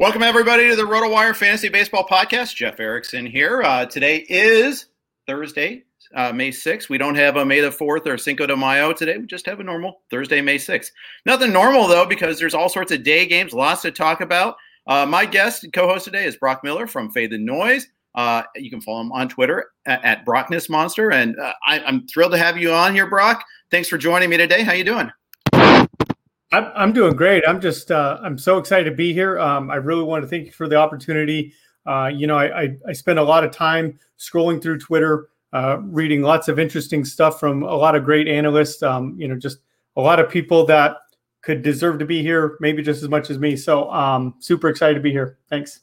Welcome, everybody, to the RotoWire Fantasy Baseball Podcast. Jeff Erickson here. Uh, today is Thursday, uh, May 6th. We don't have a May the 4th or Cinco de Mayo today. We just have a normal Thursday, May 6th. Nothing normal, though, because there's all sorts of day games, lots to talk about. Uh, my guest and co host today is Brock Miller from Fade the Noise. Uh, you can follow him on Twitter at, at Brockness Monster. And uh, I, I'm thrilled to have you on here, Brock. Thanks for joining me today. How you doing? I'm, I'm doing great. I'm just uh, I'm so excited to be here. Um, I really want to thank you for the opportunity. Uh, you know, I, I, I spend a lot of time scrolling through Twitter, uh, reading lots of interesting stuff from a lot of great analysts. Um, you know, just a lot of people that could deserve to be here, maybe just as much as me. So, um, super excited to be here. Thanks.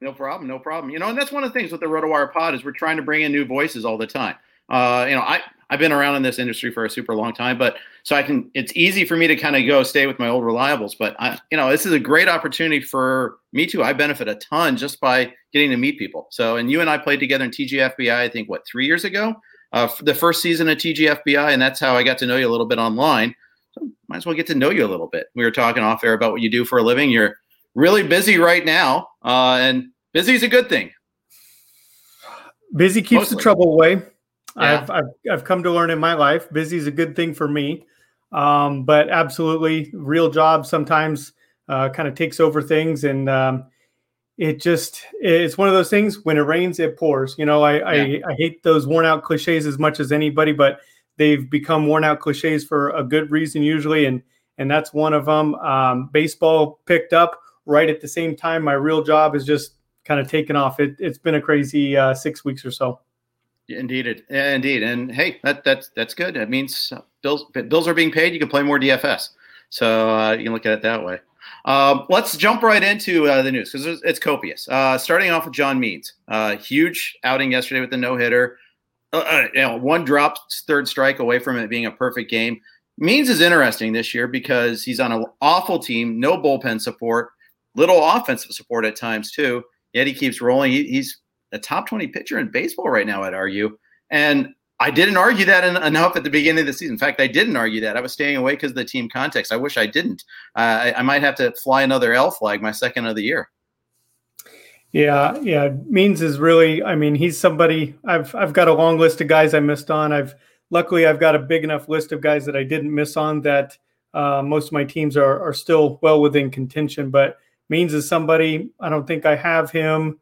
No problem. No problem. You know, and that's one of the things with the RotoWire Pod is we're trying to bring in new voices all the time. Uh, you know, I I've been around in this industry for a super long time, but so I can. It's easy for me to kind of go stay with my old reliables. But I, you know, this is a great opportunity for me too. I benefit a ton just by getting to meet people. So, and you and I played together in TGFBI. I think what three years ago, uh, the first season of TGFBI, and that's how I got to know you a little bit online. So, might as well get to know you a little bit. We were talking off air about what you do for a living. You're really busy right now, uh, and busy is a good thing. Busy keeps Mostly. the trouble away. Yeah. I've, I've, I've come to learn in my life. Busy is a good thing for me, um, but absolutely, real job sometimes uh, kind of takes over things, and um, it just it's one of those things. When it rains, it pours. You know, I, yeah. I I hate those worn out cliches as much as anybody, but they've become worn out cliches for a good reason usually, and and that's one of them. Um, baseball picked up right at the same time. My real job is just kind of taken off. It, it's been a crazy uh, six weeks or so. Indeed, it, indeed, and hey, that that's that's good. That means bills bills are being paid. You can play more DFS, so uh, you can look at it that way. Um, let's jump right into uh, the news because it's, copious. Uh, starting off with John Means, uh, huge outing yesterday with the no hitter. Uh, uh, you know, one drop, third strike away from it being a perfect game. Means is interesting this year because he's on an awful team, no bullpen support, little offensive support at times too. Yet he keeps rolling. He, he's a top 20 pitcher in baseball right now, I'd argue. And I didn't argue that enough at the beginning of the season. In fact, I didn't argue that. I was staying away because of the team context. I wish I didn't. Uh, I, I, might have to fly another L flag, my second of the year. Yeah, yeah. Means is really. I mean, he's somebody. I've I've got a long list of guys I missed on. I've luckily I've got a big enough list of guys that I didn't miss on that uh, most of my teams are are still well within contention. But Means is somebody. I don't think I have him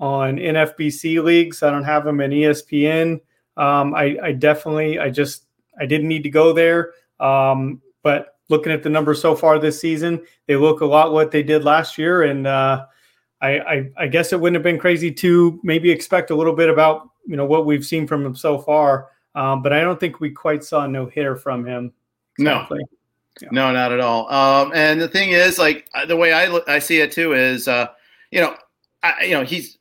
on NFBC leagues. I don't have them in ESPN. Um, I, I, definitely, I just, I didn't need to go there. Um, but looking at the numbers so far this season, they look a lot what they did last year. And uh, I, I, I, guess it wouldn't have been crazy to maybe expect a little bit about you know what we've seen from him so far. Um, but I don't think we quite saw no hitter from him. Exactly. No. Yeah. No, not at all. Um, and the thing is, like the way I I see it too is, uh, you know, I, you know, he's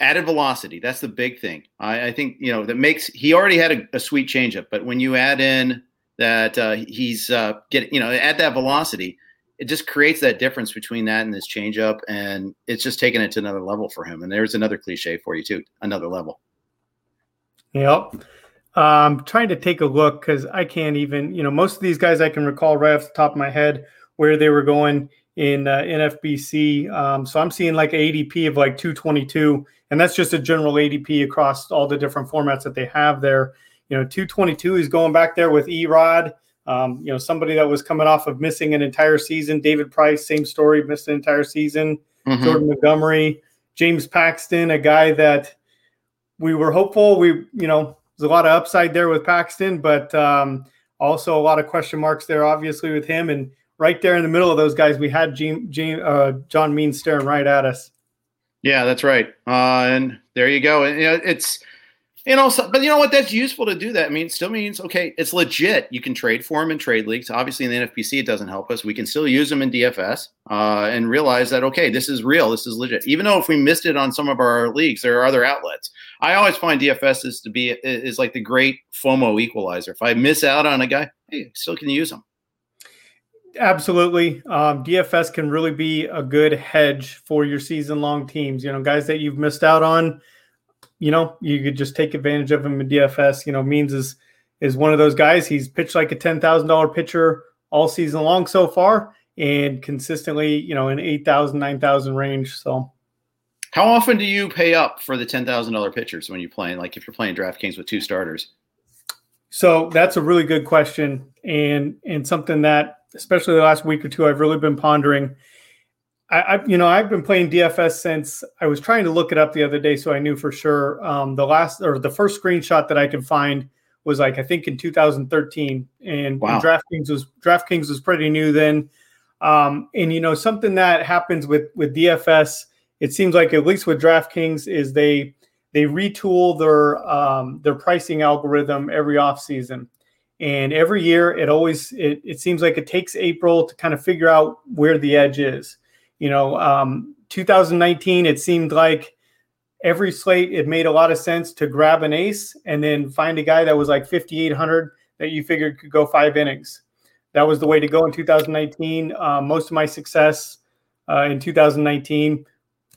added velocity. That's the big thing. I, I think you know that makes he already had a, a, sweet changeup, but when you add in that uh, he's uh, getting, you know, add that velocity, it just creates that difference between that and this changeup, and it's just taking it to another level for him. And there's another cliche for you too, another level. Yep. I'm trying to take a look because I can't even, you know, most of these guys I can recall right off the top of my head where they were going in uh, NFBC. Um, so I'm seeing like ADP of like 222, and that's just a general ADP across all the different formats that they have there. You know, 222 is going back there with Erod. Um, you know, somebody that was coming off of missing an entire season. David Price, same story, missed an entire season. Mm-hmm. Jordan Montgomery, James Paxton, a guy that we were hopeful. We, you know, there's a lot of upside there with Paxton, but um, also a lot of question marks there, obviously, with him. And right there in the middle of those guys, we had Gene, Gene, uh, John Means staring right at us. Yeah, that's right. Uh, and there you go. And you know, it's but you know what? That's useful to do that. I mean, still means okay, it's legit. You can trade for them in trade leagues. Obviously, in the NFBC, it doesn't help us. We can still use them in DFS uh, and realize that okay, this is real. This is legit. Even though if we missed it on some of our leagues, there are other outlets. I always find DFS is to be is like the great FOMO equalizer. If I miss out on a guy, hey, still can use them. Absolutely. Um, DFS can really be a good hedge for your season long teams. You know, guys that you've missed out on you know, you could just take advantage of him in DFS. You know, Means is is one of those guys. He's pitched like a ten thousand dollar pitcher all season long so far, and consistently, you know, in 8,000, 9,000 range. So, how often do you pay up for the ten thousand dollar pitchers when you're playing? Like if you're playing DraftKings with two starters. So that's a really good question, and and something that, especially the last week or two, I've really been pondering I, I, you know, I've been playing DFS since I was trying to look it up the other day, so I knew for sure. Um, the last or the first screenshot that I could find was like I think in 2013, and, wow. and DraftKings was DraftKings was pretty new then. Um, and you know, something that happens with with DFS, it seems like at least with DraftKings is they they retool their um, their pricing algorithm every off season. And every year, it always it, it seems like it takes April to kind of figure out where the edge is you know, um, 2019, it seemed like every slate it made a lot of sense to grab an ace and then find a guy that was like 5800 that you figured could go five innings. That was the way to go in 2019. Uh, most of my success uh, in 2019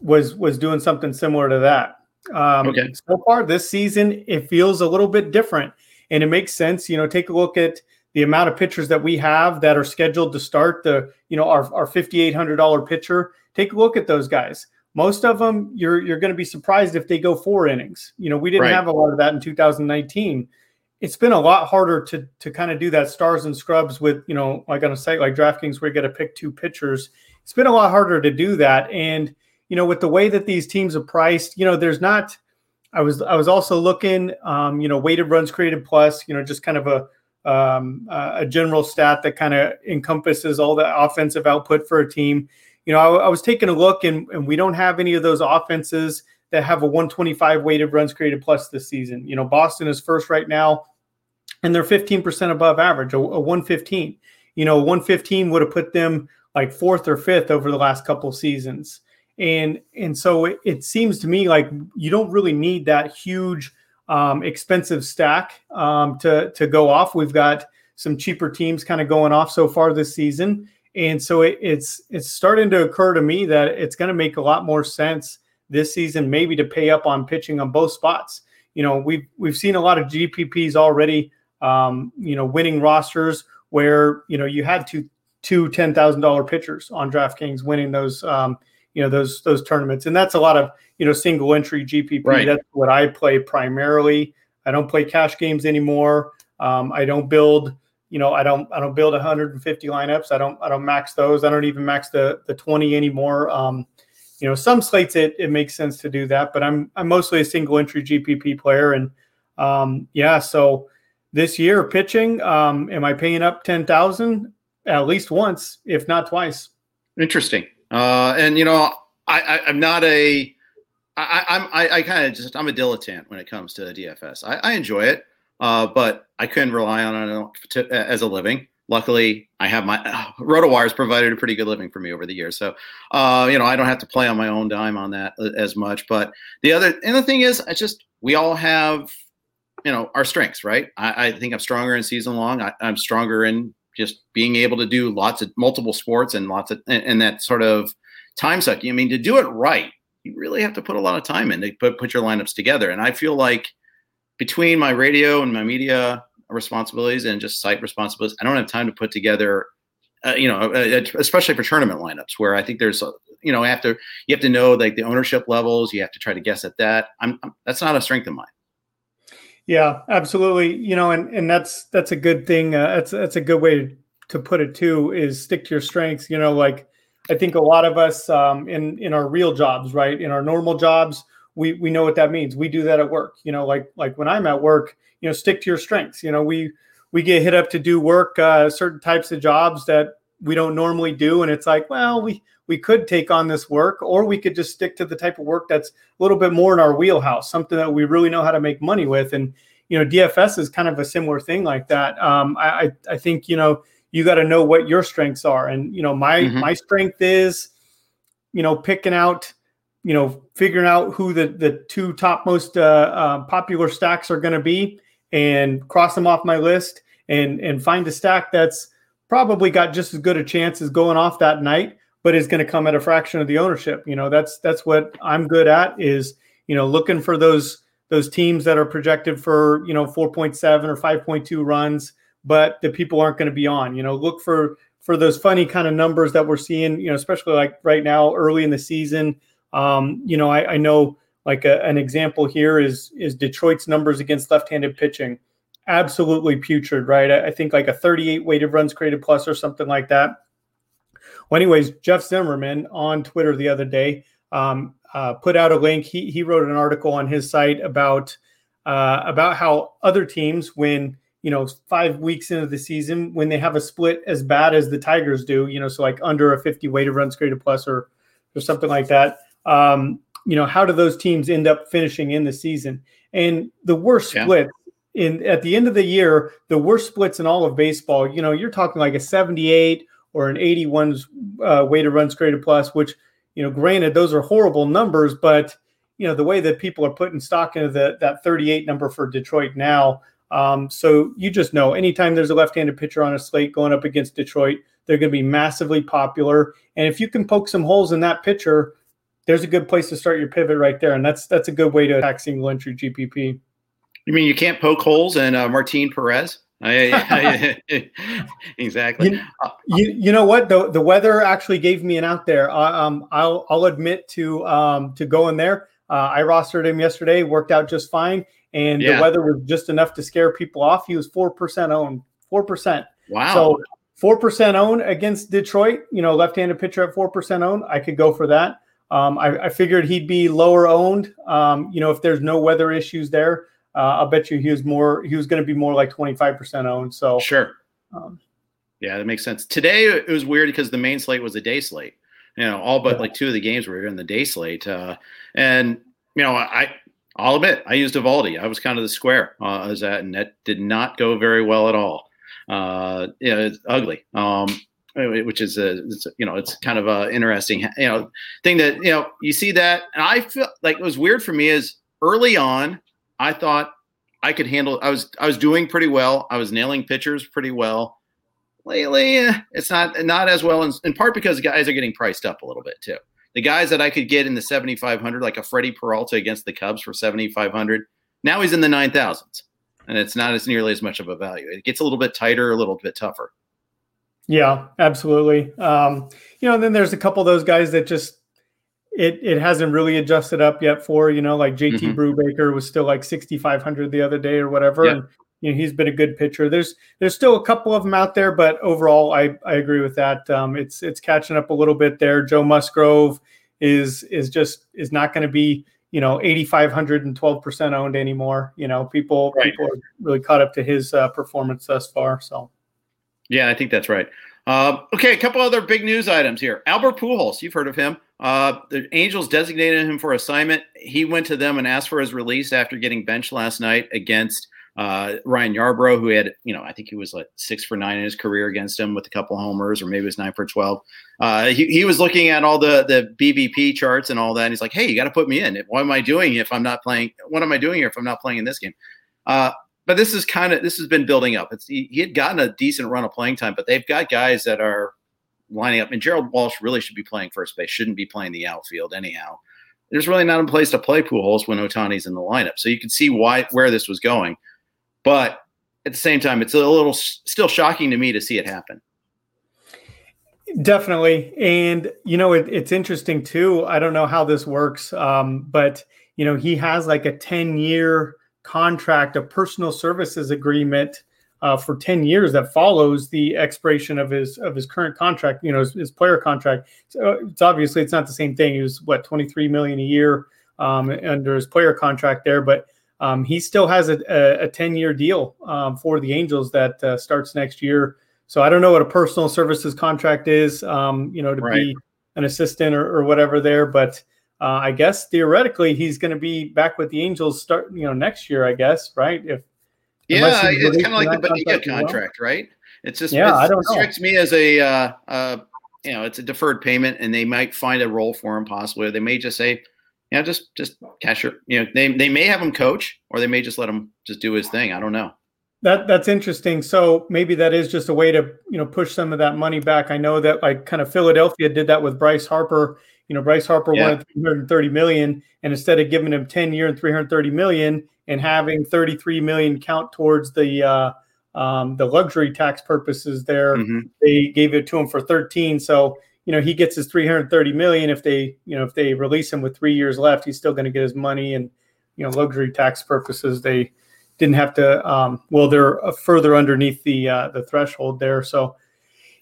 was was doing something similar to that. Um, okay. So far this season, it feels a little bit different, and it makes sense. You know, take a look at the amount of pitchers that we have that are scheduled to start the you know our, our $5800 pitcher. Take a look at those guys. Most of them you're you're going to be surprised if they go four innings. You know we didn't right. have a lot of that in 2019 it's been a lot harder to to kind of do that stars and scrubs with you know like on a site like draftkings where you got to pick two pitchers. It's been a lot harder to do that. And you know with the way that these teams are priced you know there's not i was i was also looking um, you know weighted runs created plus you know just kind of a um, a general stat that kind of encompasses all the offensive output for a team. You know, I, I, was taking a look, and, and we don't have any of those offenses that have a 125 weighted runs created plus this season. You know, Boston is first right now, and they're 15% above average, a, a 115. You know, 115 would have put them like fourth or fifth over the last couple seasons. And and so it, it seems to me like you don't really need that huge um, expensive stack um, to to go off. We've got some cheaper teams kind of going off so far this season, and so it, it's it's starting to occur to me that it's going to make a lot more sense this season, maybe to pay up on pitching on both spots. You know, we've we've seen a lot of GPPs already. Um, you know, winning rosters where you know you had two two ten thousand dollar pitchers on DraftKings winning those um, you know those those tournaments, and that's a lot of you know single entry GPP. Right. That's what I play primarily. I don't play cash games anymore. Um, I don't build you know I don't I don't build 150 lineups. I don't I don't max those. I don't even max the the 20 anymore. Um, you know some slates it it makes sense to do that, but I'm I'm mostly a single entry GPP player, and um, yeah, so this year pitching, um, am I paying up ten thousand at least once, if not twice? Interesting. Uh, and you know, I, I, am not a, I, I'm, I, I kind of just, I'm a dilettante when it comes to DFS. I, I enjoy it, uh, but I couldn't rely on it as a living. Luckily, I have my uh, RotoWire's provided a pretty good living for me over the years, so uh, you know I don't have to play on my own dime on that uh, as much. But the other and the thing is, I just we all have you know our strengths, right? I, I think I'm stronger in season long. I, am stronger in just being able to do lots of multiple sports and lots of and, and that sort of time sucking. I mean, to do it right, you really have to put a lot of time in to put put your lineups together. And I feel like between my radio and my media responsibilities and just site responsibilities, I don't have time to put together. Uh, you know, uh, uh especially for tournament lineups, where I think there's, a, you know, after you have to know like the ownership levels, you have to try to guess at that. I'm, I'm that's not a strength of mine. Yeah, absolutely. You know, and and that's that's a good thing. Uh, that's that's a good way to put it too. Is stick to your strengths. You know, like I think a lot of us um, in in our real jobs, right, in our normal jobs, we we know what that means. We do that at work. You know, like like when I'm at work, you know, stick to your strengths. You know, we we get hit up to do work, uh, certain types of jobs that we don't normally do, and it's like, well, we we could take on this work, or we could just stick to the type of work that's a little bit more in our wheelhouse, something that we really know how to make money with. And you know, DFS is kind of a similar thing like that. Um, I I think you know you got to know what your strengths are, and you know, my mm-hmm. my strength is, you know, picking out you know, figuring out who the the two top most uh, uh, popular stacks are going to be, and cross them off my list, and and find a stack that's probably got just as good a chance as going off that night, but is going to come at a fraction of the ownership. You know, that's that's what I'm good at is you know looking for those those teams that are projected for you know 4.7 or 5.2 runs, but the people aren't going to be on. You know, look for for those funny kind of numbers that we're seeing. You know, especially like right now early in the season. Um, you know, I, I know like a, an example here is is Detroit's numbers against left-handed pitching absolutely putrid, right? I, I think like a 38 weighted runs created plus or something like that. Well, anyways, Jeff Zimmerman on Twitter the other day um, uh, put out a link. He he wrote an article on his site about uh, about how other teams, when you know five weeks into the season, when they have a split as bad as the Tigers do, you know, so like under a 50 weighted runs created plus or or something like that. Um, you know, how do those teams end up finishing in the season? And the worst yeah. split in at the end of the year, the worst splits in all of baseball, you know, you're talking like a 78 or an 81 uh, weighted runs created plus, which, you know, granted, those are horrible numbers, but you know, the way that people are putting stock into the, that 38 number for Detroit now. Um, so you just know anytime there's a left-handed pitcher on a slate going up against Detroit, they're going to be massively popular. And if you can poke some holes in that pitcher, there's a good place to start your pivot right there. And that's that's a good way to attack single entry GPP. You mean you can't poke holes in uh, Martin Perez? exactly. You, you, you, know what? The the weather actually gave me an out there. Uh, um, I'll I'll admit to um to go in there. Uh, I rostered him yesterday, worked out just fine, and yeah. the weather was just enough to scare people off. He was four percent owned, four percent. Wow. So four percent owned against Detroit. You know, left-handed pitcher at four percent owned. I could go for that. Um, I, I, figured he'd be lower owned. Um, you know, if there's no weather issues there, uh, I'll bet you he was more. He was going to be more like 25% owned. So sure. Um, yeah, that makes sense. Today it was weird because the main slate was a day slate. You know, all but like two of the games were in the day slate. Uh, and you know, I I'll admit I used Eovaldi. I was kind of the square uh, as that, and that did not go very well at all. Uh, yeah, it's ugly. Um, which is a, you know it's kind of a interesting you know thing that you know you see that and I feel like it was weird for me is early on I thought I could handle I was I was doing pretty well. I was nailing pitchers pretty well. Lately eh, it's not not as well in, in part because guys are getting priced up a little bit too. The guys that I could get in the 7500 like a Freddie Peralta against the Cubs for 7500 now he's in the 9000s and it's not as nearly as much of a value. It gets a little bit tighter a little bit tougher. Yeah, absolutely. Um, you know, and then there's a couple of those guys that just it it hasn't really adjusted up yet for, you know, like JT mm-hmm. Brubaker was still like 6500 the other day or whatever yeah. and you know, he's been a good pitcher. There's there's still a couple of them out there, but overall I I agree with that. Um, it's it's catching up a little bit there. Joe Musgrove is is just is not going to be you know 8500 and 12% owned anymore you know people right. people are really caught up to his uh, performance thus far so yeah i think that's right uh, okay a couple other big news items here albert pujols you've heard of him uh, the angels designated him for assignment he went to them and asked for his release after getting benched last night against uh, Ryan Yarbrough, who had, you know, I think he was like six for nine in his career against him with a couple homers, or maybe it was nine for 12. Uh, he, he was looking at all the, the BVP charts and all that. And he's like, hey, you got to put me in. What am I doing if I'm not playing? What am I doing here if I'm not playing in this game? Uh, but this is kind of, this has been building up. It's, he, had gotten a decent run of playing time, but they've got guys that are lining up. And Jared Walsh really should be playing first base, shouldn't be playing the outfield anyhow. There's really not a place to play Pujols when Ohtani's in the lineup. So you can see why where this was going. But at the same time, it's a little still shocking to me to see it happen. Definitely. And, you know, it, it's interesting too. I don't know how this works, um, but, you know, he has like a 10 year contract, a personal services agreement uh, for 10 years that follows the expiration of his of his current contract you know his, his player contract so it's obviously it's not the same thing he was what 23 million a year um, under his player contract there but um, he still has a, a, 10 year deal um, for the Angels that uh, starts next year. So I don't know what a personal services contract is, um, you know, to right. be an assistant or, or whatever there. But uh, I guess theoretically he's going to be back with the Angels start, you know, next year, I guess, right? If yeah, it's kind of like the Bonilla contract, well. right? It's just yeah, it's, I don't it strikes me as a uh, uh, you know, it's a deferred payment, and they might find a role for him possibly. They may just say, you know, just just cash your, you know, they they may have him coach or they may just let him just do his thing. I don't know. That that's interesting. So maybe that is just a way to you know push some of that money back. I know that like kind of Philadelphia did that with Bryce Harper. You know, Bryce Harper yeah. wanted 330 million, and instead of giving him 10 year and 330 million and having 33 million count towards the uh, um, the luxury tax purposes, there mm-hmm. they gave it to him for 13. So you know he gets his 330 million if they you know if they release him with three years left he's still going to get his money and you know luxury tax purposes they didn't have to um, well they're further underneath the uh, the threshold there so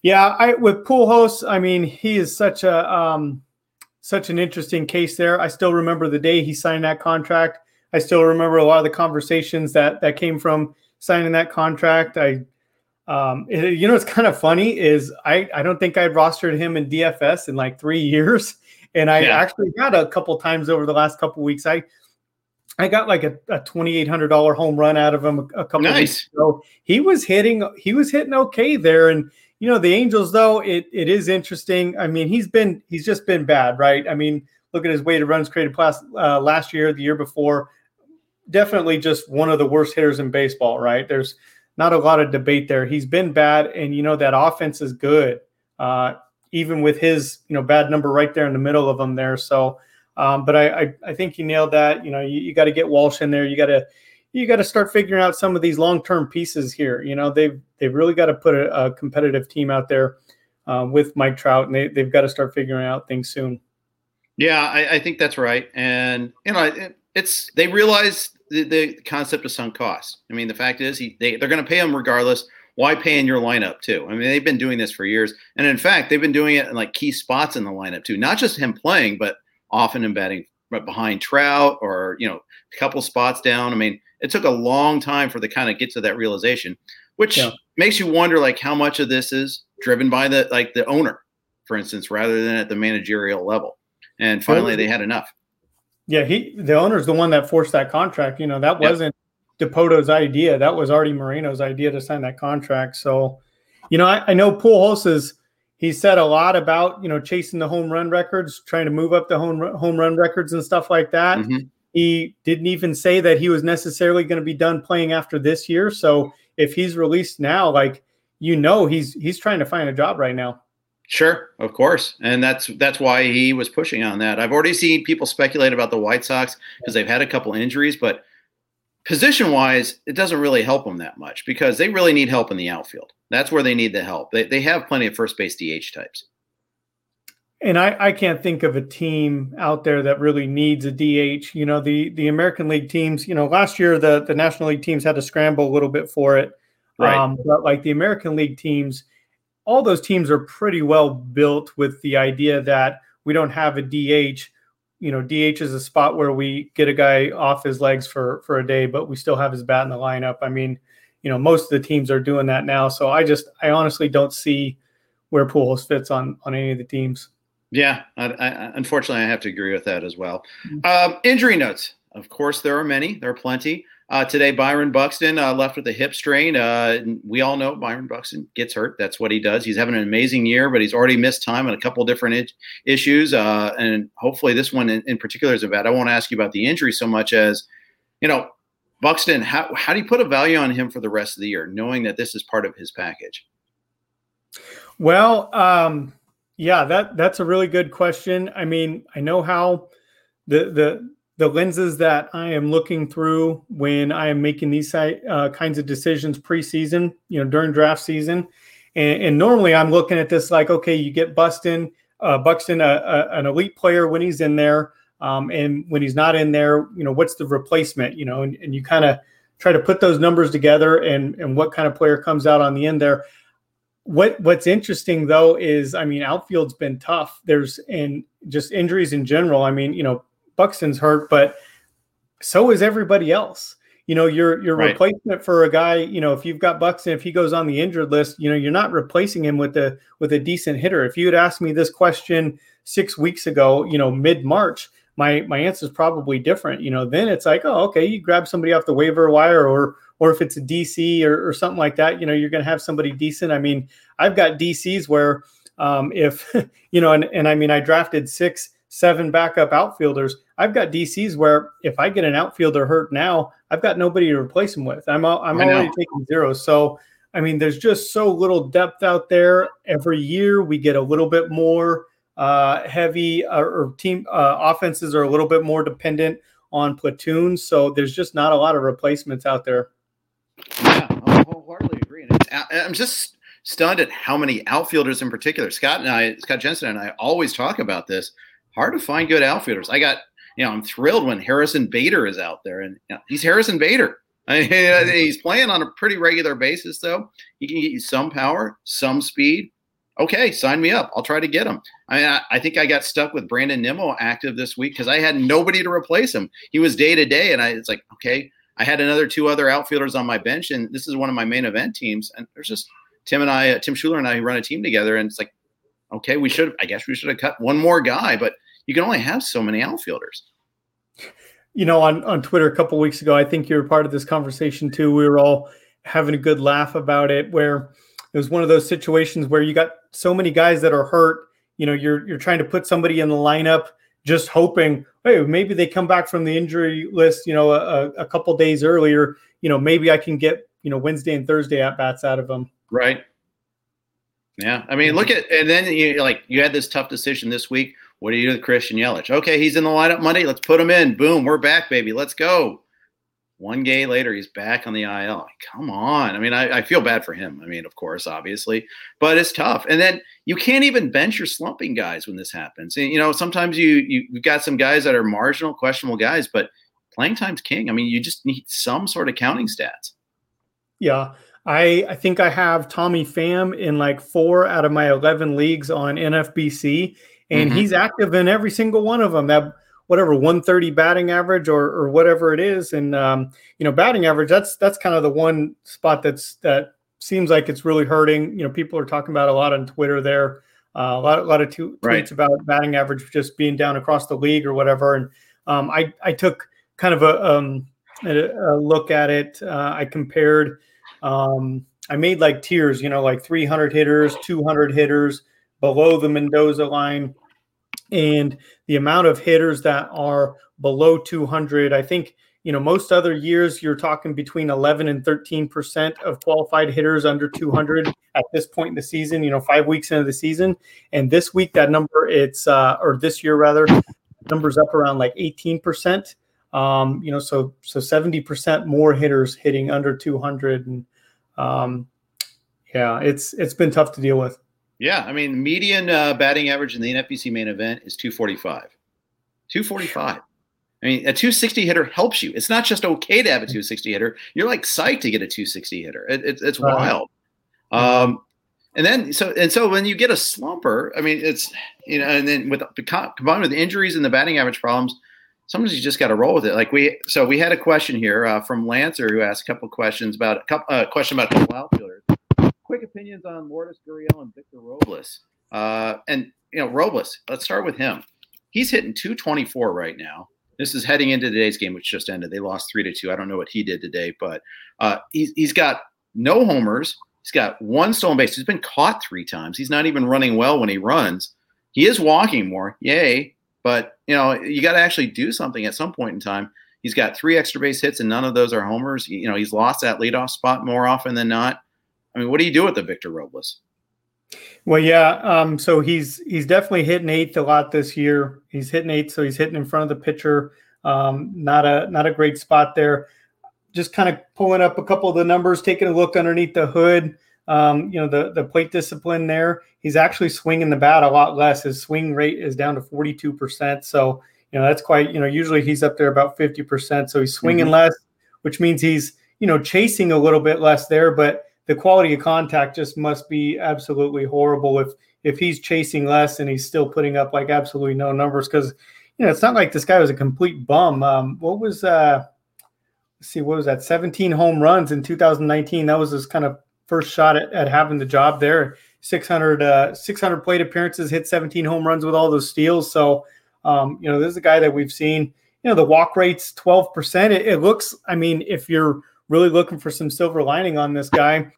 yeah i with Pujols i mean he is such a um, such an interesting case there i still remember the day he signed that contract i still remember a lot of the conversations that that came from signing that contract i um, it, you know, it's kind of funny is I, I don't think I'd rostered him in DFS in like three years. And I yeah. actually got a couple times over the last couple weeks. I, I got like a, a $2,800 home run out of him a, a couple nice. weeks ago. He was hitting, he was hitting okay there. And, you know, the Angels though, it, it is interesting. I mean, he's been, he's just been bad, right? I mean, look at his weighted runs created last, uh, last year, the year before, definitely just one of the worst hitters in baseball, right? There's, not a lot of debate there. He's been bad, and you know that offense is good, uh, even with his you know bad number right there in the middle of them there. So, um, but I, I, I think you nailed that. You know, you, you got to get Walsh in there. You got to you got to start figuring out some of these long term pieces here. You know, they've they've really got to put a, a competitive team out there um, with Mike Trout, and they they've got to start figuring out things soon. Yeah, I, I think that's right, and you know, it, it's they realize the, the concept of sunk cost. I mean, the fact is, he, they, they're going to pay him regardless. Why pay in your lineup too? I mean, they've been doing this for years, and in fact, they've been doing it in like key spots in the lineup too. Not just him playing, but often embedding right behind Trout or you know a couple spots down. I mean, it took a long time for the kind of get to that realization, which yeah. makes you wonder like how much of this is driven by the like the owner, for instance, rather than at the managerial level. And finally, they had enough. Yeah, he the owner's the one that forced that contract. You know, that yep. wasn't Dipoto's idea. That was Arte Moreno's idea to sign that contract. So, you know, I, I know Pujols is he said a lot about you know chasing the home run records, trying to move up the home run, home run records and stuff like that. Mm-hmm. He didn't even say that he was necessarily going to be done playing after this year. So if he's released now, like you know, he's he's trying to find a job right now. Sure, of course, and that's that's why he was pushing on that. I've already seen people speculate about the White Sox because they've had a couple injuries, but position wise, it doesn't really help them that much because they really need help in the outfield. That's where they need the help. They they have plenty of first base DH types. And I, I can't think of a team out there that really needs a DH. You know, the the American League teams, you know, last year the, the National League teams had to scramble a little bit for it. Right. Um, but like the American League teams, all those teams are pretty well built with the idea that we don't have a DH. You know, DH is a spot where we get a guy off his legs for for a day, but we still have his bat in the lineup. I mean, you know, most of the teams are doing that now. So I just, I honestly don't see where Pujols fits on on any of the teams. Yeah, I, I, unfortunately, I have to agree with that as well. Mm-hmm. Um, injury notes. Of course, there are many. There are plenty. Uh, today, Byron Buxton uh, left with a hip strain. Uh, we all know Byron Buxton gets hurt. That's what he does. He's having an amazing year, but he's already missed time on a couple different I- issues. Uh, and hopefully, this one in, in particular is about. I won't ask you about the injury so much as, you know, Buxton. How how do you put a value on him for the rest of the year, knowing that this is part of his package? Well, um, yeah, that that's a really good question. I mean, I know how the the the lenses that I am looking through when I am making these uh, kinds of decisions preseason, you know, during draft season. And, and, normally I'm looking at this like, okay, you get Buston, uh, Buxton, a, a, an elite player when he's in there. Um, and when he's not in there, you know, what's the replacement, you know, and, and you kind of try to put those numbers together and, and what kind of player comes out on the end there. What what's interesting though is, I mean, outfield's been tough. There's and just injuries in general. I mean, you know, Buxton's hurt, but so is everybody else. You know, your your right. replacement for a guy, you know, if you've got Buxton, if he goes on the injured list, you know, you're not replacing him with a with a decent hitter. If you had asked me this question six weeks ago, you know, mid March, my my answer is probably different. You know, then it's like, oh, okay, you grab somebody off the waiver wire, or or if it's a DC or, or something like that, you know, you're going to have somebody decent. I mean, I've got DCs where um, if you know, and and I mean, I drafted six seven backup outfielders. I've got DCs where if I get an outfielder hurt now, I've got nobody to replace him with. I'm I'm already taking zeros. So I mean, there's just so little depth out there. Every year we get a little bit more uh, heavy, uh, or team uh, offenses are a little bit more dependent on platoons. So there's just not a lot of replacements out there. Yeah, I wholeheartedly agree. And I'm just stunned at how many outfielders in particular. Scott and I, Scott Jenstad and I always talk about this hard to find good outfielders. I got, you know, I'm thrilled when Harrison Bader is out there, and you know, he's Harrison Bader. I mean, he's playing on a pretty regular basis, though. He can get you some power, some speed. Okay, sign me up. I'll try to get him. I mean, I, I think I got stuck with Brandon Nimmo active this week because I had nobody to replace him. He was day to day, and I it's like, okay, I had another two other outfielders on my bench, and this is one of my main event teams. And there's just Tim and I, uh, Tim Schuler and I, run a team together, and it's like, okay, we should, I guess we should have cut one more guy, but you can only have so many outfielders. You know, on, on Twitter a couple weeks ago, I think you were part of this conversation too. We were all having a good laugh about it, where it was one of those situations where you got so many guys that are hurt. You know, you're you're trying to put somebody in the lineup, just hoping, hey, maybe they come back from the injury list. You know, a, a couple days earlier. You know, maybe I can get you know Wednesday and Thursday at bats out of them. Right. Yeah, I mean, look mm-hmm. at and then you like you had this tough decision this week. What do you do with Christian Yelich? Okay, he's in the lineup Monday. Let's put him in. Boom, we're back, baby. Let's go. One day later, he's back on the IL. Come on. I mean, I, I, feel bad for him. I mean, of course, obviously, but it's tough. And then you can't even bench your slumping guys when this happens. And, you know, sometimes you you've got some guys that are marginal, questionable guys, but playing time's king. I mean, you just need some sort of counting stats. Yeah. I, I think I have Tommy Pham in like four out of my 11 leagues on NFBC and mm-hmm. he's active in every single one of them. That whatever 130 batting average or or whatever it is, and um, you know batting average. That's that's kind of the one spot that's that seems like it's really hurting. You know, people are talking about a lot on Twitter there. Uh, a lot, a lot of t- right. tweets about batting average just being down across the league or whatever. And um, I, I took kind of a, um, a, a look at it. Uh, I compared. Um, I made like tiers, you know, like 300 hitters, 200 hitters, below the Mendoza line and the amount of hitters that are below 200. I think, you know, most other years you're talking between 11 and 13% of qualified hitters under 200 at this point in the season, you know, five weeks into the season. And this week, that number, it's, uh, or this year rather, numbers up around like 18%. Um, you know, so, so 70% more hitters hitting under 200. And, um, yeah, it's, it's been tough to deal with. Yeah, I mean, median uh, batting average in the NFBC main event is 245. 245. I mean, a 260 hitter helps you. It's not just okay to have a 260 hitter. You're like psyched to get a 260 hitter. It, it, it's wild. Um, and then so and so when you get a slumper, I mean, it's you know, and then with combined with injuries and the batting average problems, sometimes you just got to roll with it. Like we, so we had a question here uh, from Lancer who asked a couple questions about a couple uh, question about the outfielders. Quick opinions on Lourdes Gurriel and Victor Robles. Uh, and you know, Robles. Let's start with him. He's hitting 224 right now. This is heading into today's game, which just ended. They lost three to two. I don't know what he did today, but uh, he's he's got no homers. He's got one stolen base. He's been caught three times. He's not even running well when he runs. He is walking more, yay! But you know, you got to actually do something at some point in time. He's got three extra base hits, and none of those are homers. You know, he's lost that leadoff spot more often than not. I mean, what do you do with the Victor Robles? Well, yeah. Um, so he's he's definitely hitting eighth a lot this year. He's hitting eighth, so he's hitting in front of the pitcher. Um, not a not a great spot there. Just kind of pulling up a couple of the numbers, taking a look underneath the hood. Um, you know the the plate discipline there. He's actually swinging the bat a lot less. His swing rate is down to forty two percent. So you know that's quite. You know usually he's up there about fifty percent. So he's swinging mm-hmm. less, which means he's you know chasing a little bit less there, but the quality of contact just must be absolutely horrible if if he's chasing less and he's still putting up like absolutely no numbers because you know it's not like this guy was a complete bum. Um, what was uh, let's see, what was that? 17 home runs in 2019. That was his kind of first shot at, at having the job there. 600 uh, 600 plate appearances, hit 17 home runs with all those steals. So um, you know this is a guy that we've seen. You know the walk rate's 12 percent. It, it looks. I mean, if you're really looking for some silver lining on this guy,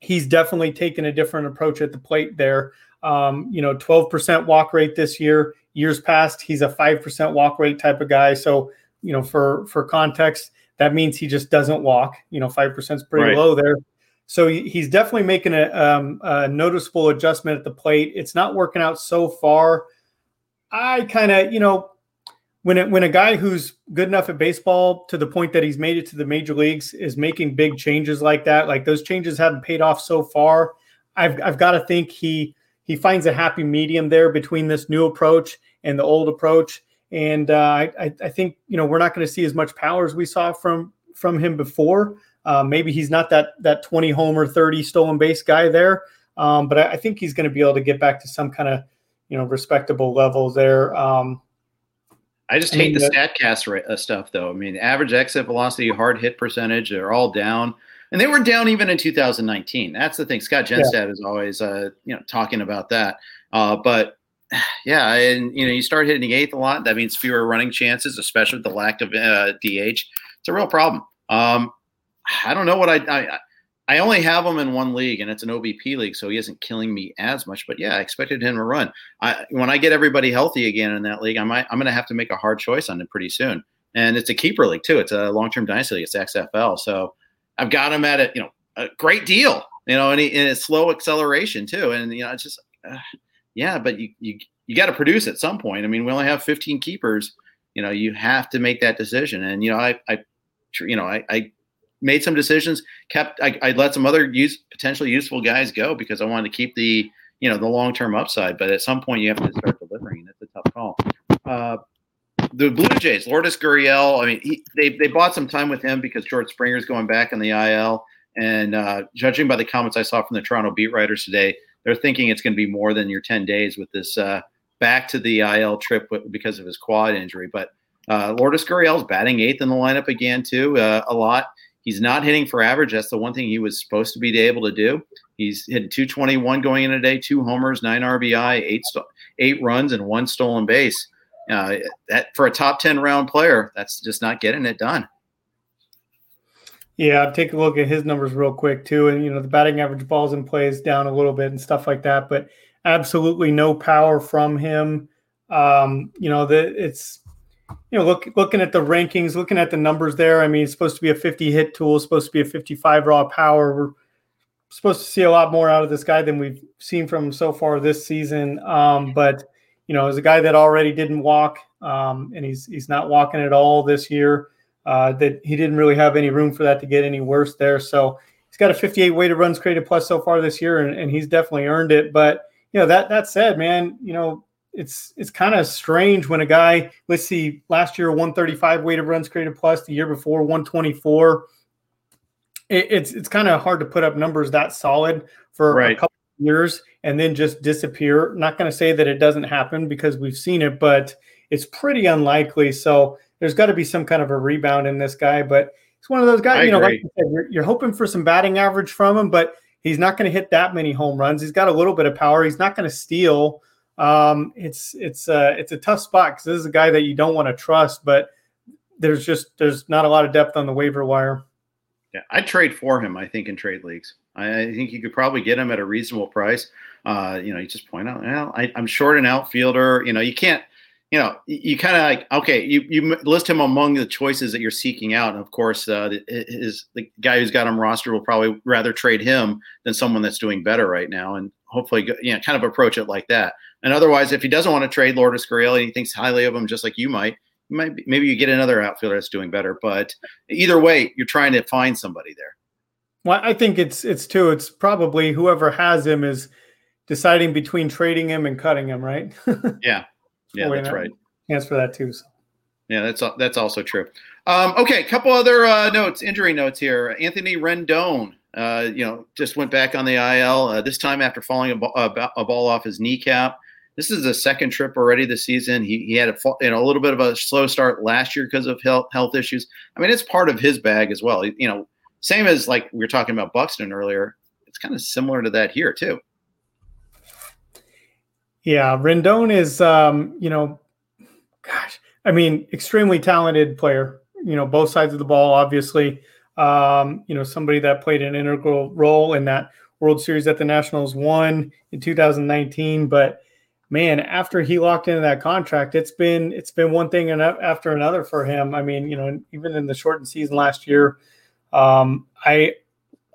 he's definitely taken a different approach at the plate there. Um, you know, 12% walk rate this year. Years past, he's a 5% walk rate type of guy. So, you know, for for context, that means he just doesn't walk. You know, 5% is pretty right. low there. So he's definitely making a, um, a noticeable adjustment at the plate. It's not working out so far. I kind of, you know, when it, when a guy who's good enough at baseball to the point that he's made it to the major leagues is making big changes like that, like those changes haven't paid off so far. I've I've got to think he he finds a happy medium there between this new approach and the old approach. And uh, I I think you know we're not going to see as much power as we saw from from him before. Uh, maybe he's not that that 20 homer, 30 stolen base guy there, um, but I, I, think he's going to be able to get back to some kind of you know respectable level there. Um, I just hate the Statcast uh, stuff, though. I mean, average exit velocity, hard hit percentage, they're all down, and they were down even in 2019. That's the thing. Scott Jenstad yeah. is always, uh, you know, talking about that. Uh, but yeah, and you know, you start hitting the eighth a lot. That means fewer running chances, especially with the lack of uh, DH. It's a real problem. Um, I don't know what I, I I only have him in one league, and it's an OBP league, so he isn't killing me as much. But yeah, I expected him to run. I, when I get everybody healthy again in that league, I might I'm going to have to make a hard choice on him pretty soon. And it's a keeper league too. It's a long term dynasty league. It's XFL, so I've got him at a you know a great deal. You know, and, he, and it's slow acceleration too. And you know, it's just uh, yeah, but you you you got to produce at some point. I mean, we only have 15 keepers. You know, you have to make that decision. And you know, I I you know I, I made some decisions. Kept I, I let some other use potentially useful guys go because I wanted to keep the you know the long term upside. But at some point, you have to start delivering. It's a tough call. Uh, the Blue Jays, Lourdes Gurriel. I mean, he, they they bought some time with him because George Springer's going back in the IL. And uh, judging by the comments I saw from the Toronto beat writers today, they're thinking it's going to be more than your 10 days with this uh, back to the IL trip because of his quad injury. But uh, Lourdes Gurriel's batting eighth in the lineup again, too, uh, a lot. He's not hitting for average. That's the one thing he was supposed to be able to do. He's hit 221 going in a day, two homers, nine RBI, eight eight runs, and one stolen base. Uh, that for a top 10 round player, that's just not getting it done. Yeah, take a look at his numbers real quick too, and you know the batting average balls in play is down a little bit and stuff like that, but absolutely no power from him. Um, you know that it's you know, look looking at the rankings, looking at the numbers there. I mean, it's supposed to be a 50 hit tool, it's supposed to be a 55 raw power. We're supposed to see a lot more out of this guy than we've seen from him so far this season. Um, but you know, as a guy that already didn't walk, um, and he's he's not walking at all this year. Uh, that he didn't really have any room for that to get any worse there. So he's got a 58 weighted runs created plus so far this year, and, and he's definitely earned it. But you know that that said, man, you know it's it's kind of strange when a guy let's see last year 135 weighted runs created plus the year before 124 it, it's it's kind of hard to put up numbers that solid for right. a couple years and then just disappear. Not going to say that it doesn't happen because we've seen it, but it's pretty unlikely. So there's got to be some kind of a rebound in this guy. But it's one of those guys, I you know, like you said, you're, you're hoping for some batting average from him, but he's not going to hit that many home runs. He's got a little bit of power. He's not going to steal. Um, it's it's uh, it's a tough spot because this is a guy that you don't want to trust, but there's just there's not a lot of depth on the waiver wire. Yeah, I'd trade for him. I think in trade leagues, I, I think you could probably get him at a reasonable price. Uh, you know, you just point out, well, I, am short an outfielder. You know, you can't. You know, you, kind of like okay, you you list him among the choices that you're seeking out, and of course, uh, the guy who's got him roster will probably rather trade him than someone that's doing better right now, and hopefully, you know, kind of approach it like that. And otherwise, if he doesn't want to trade Lourdes Gurriel and he thinks highly of him, just like you might, might be, maybe you get another outfielder that's doing better. But either way, you're trying to find somebody there. Well, I think it's it's too. It's probably whoever has him is deciding between trading him and cutting him, right? yeah, yeah, that's right. Chance for that too. So. Yeah, that's that's also true. Um, okay, a couple other uh, notes, injury notes here. Anthony Rendon, uh, you know, just went back on the IL uh, this time after falling a, ball, a ball off his kneecap. This is the second trip already this season. He, he had a you know a little bit of a slow start last year because of health health issues. I mean, it's part of his bag as well. You know, same as like we were talking about Buxton earlier. It's kind of similar to that here too. Yeah, Rendon is um, you know, gosh, I mean, extremely talented player. You know, both sides of the ball, obviously. Um, you know, somebody that played an integral role in that World Series that the Nationals won in 2019, but man, after he locked into that contract, it's been it's been one thing after another for him. I mean, you know, even in the shortened season last year, um, I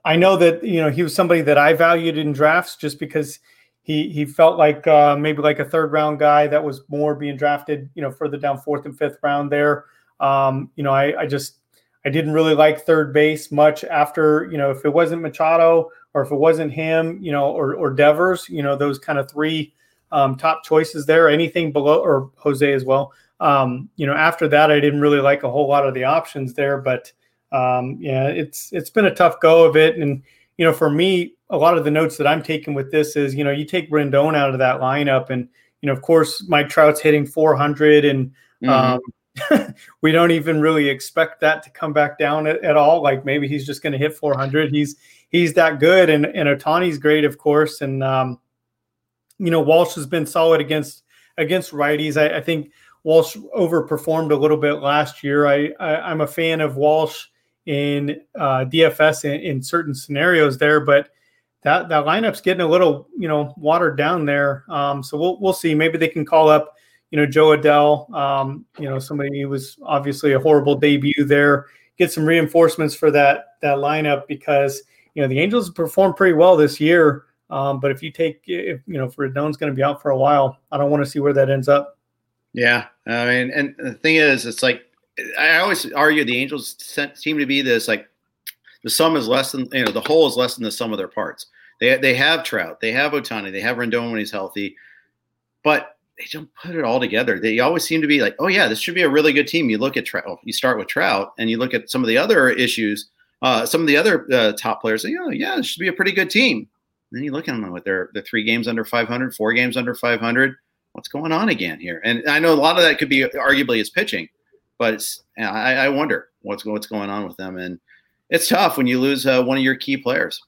I know that you know he was somebody that I valued in drafts just because he he felt like uh, maybe like a third round guy that was more being drafted, you know, further down fourth and fifth round there. Um, you know, I, I just I didn't really like third base much after, you know, if it wasn't Machado or if it wasn't him, you know, or or Devers, you know, those kind of three um, top choices there. Anything below or Jose as well. Um, you know, after that, I didn't really like a whole lot of the options there, but um, yeah, it's it's been a tough go of it. And you know, for me, a lot of the notes that I'm taking with this is, you know, you take Rendon out of that lineup, and you know, of course, Mike Trout's hitting 400, and mm-hmm. um, we don't even really expect that to come back down at, at all. Like maybe he's just going to hit 400. He's he's that good, and and Ohtani's great, of course, and um, you know, Walsh has been solid against against righties. I, I think Walsh overperformed a little bit last year. I, I am a fan of Walsh in uh, DFS in, in, certain scenarios there, but that that lineup's getting a little you know watered down there. Um, so we'll we'll see. Maybe they can call up you know Jo Adell. Um, you know somebody who was obviously a horrible debut there. Get some reinforcements for that that lineup because you know the Angels performed pretty well this year. Um, but if you take, if you know, Rendon's going to be out for a while, I don't want to see where that ends up. Yeah, I mean, and the thing is, it's like I always argue the Angels seem to be this like the sum is less than you know the whole is less than the sum of their parts. They they have Trout, they have Ohtani, they have Rendon when he's healthy, but they don't put it all together. They always seem to be like, oh yeah, this should be a really good team. You look at Trout, you start with Trout, and you look at some of the other issues, uh, some of the other uh, top players. Say, oh yeah, this should be a pretty good team then you look at them with their the three games under 500, four games under 500. What's going on again here? And I know a lot of that could be arguably his pitching, but it's I, I wonder what's what's going on with them. And it's tough when you lose uh, one of your key players.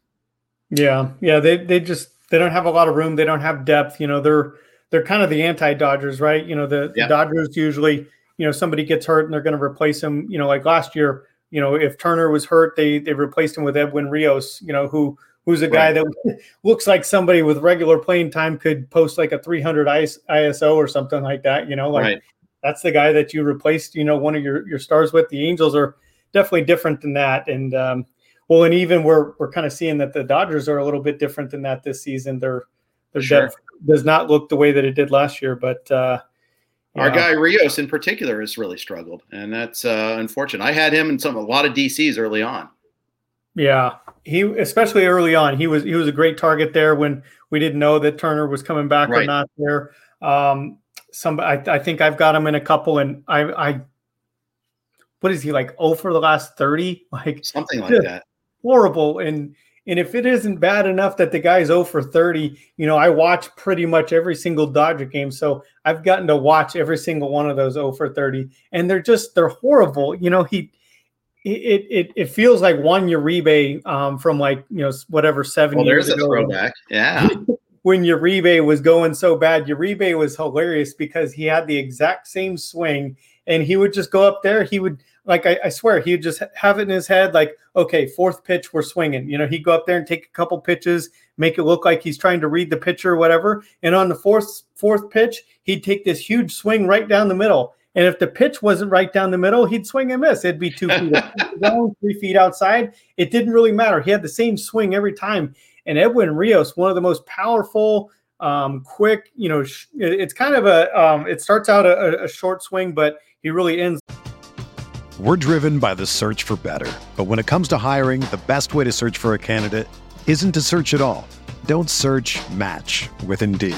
Yeah, yeah, they they just they don't have a lot of room. They don't have depth. You know, they're they're kind of the anti Dodgers, right? You know, the, yeah. the Dodgers usually, you know, somebody gets hurt and they're going to replace him. You know, like last year, you know, if Turner was hurt, they they replaced him with Edwin Rios. You know, who who's a guy right. that looks like somebody with regular playing time could post like a 300 ISO or something like that. You know, like right. that's the guy that you replaced, you know, one of your, your stars with. The Angels are definitely different than that. And, um, well, and even we're, we're kind of seeing that the Dodgers are a little bit different than that this season. Their, their sure. depth does not look the way that it did last year, but, uh, our guy Rios in particular has really struggled, and that's uh, unfortunate. I had him in some a lot of DCs early on. Yeah, he especially early on, he was he was a great target there when we didn't know that Turner was coming back right. or not there. Um, some I, I, think I've got him in a couple, and I I what is he like? Oh, for the last thirty, like something like that. Horrible, and And if it isn't bad enough that the guy's 0 for 30, you know, I watch pretty much every single Dodger game. So I've gotten to watch every single one of those 0 for 30. And they're just, they're horrible. You know, he, it it, it feels like Juan Uribe um, from like you know whatever seven well, years ago. throwback. Yeah. when Uribe was going so bad, Uribe was hilarious because he had the exact same swing and he would just go up there. He would like I, I, swear he would just have it in his head like okay fourth pitch we're swinging you know he'd go up there and take a couple pitches make it look like he's trying to read the pitcher or whatever and on the fourth fourth pitch he'd take this huge swing right down the middle and if the pitch wasn't right down the middle he'd swing and miss it'd be two feet down three feet outside it didn't really matter he had the same swing every time and edwin rios one of the most powerful um, quick you know sh- it's kind of a um, it starts out a, a short swing but he really ends we're driven by the search for better. But when it comes to hiring, the best way to search for a candidate isn't to search at all. Don't search match with Indeed.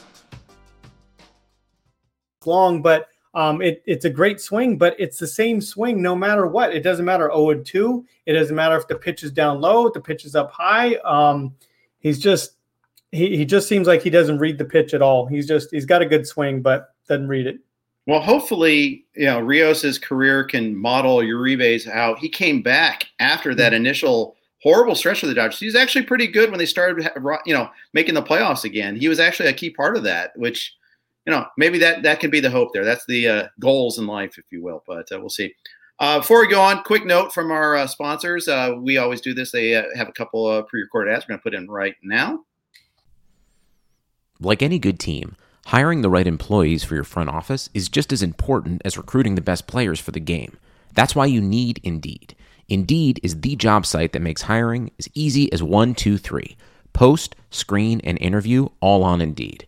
Long, but um, it, it's a great swing, but it's the same swing no matter what. It doesn't matter 0 and 2. It doesn't matter if the pitch is down low, the pitch is up high. Um, he's just he, he just seems like he doesn't read the pitch at all. He's just he's got a good swing, but doesn't read it. Well, hopefully, you know, Rios's career can model Uribe's out. He came back after that initial horrible stretch of the Dodgers. He's actually pretty good when they started, you know, making the playoffs again. He was actually a key part of that, which, you know, maybe that that can be the hope there. That's the uh, goals in life, if you will. But uh, we'll see. Uh, before we go on, quick note from our uh, sponsors. Uh, we always do this. They uh, have a couple of pre-recorded ads. We're going to put in right now. Like any good team, hiring the right employees for your front office is just as important as recruiting the best players for the game. That's why you need Indeed. Indeed is the job site that makes hiring as easy as one, two, three. Post, screen, and interview all on Indeed.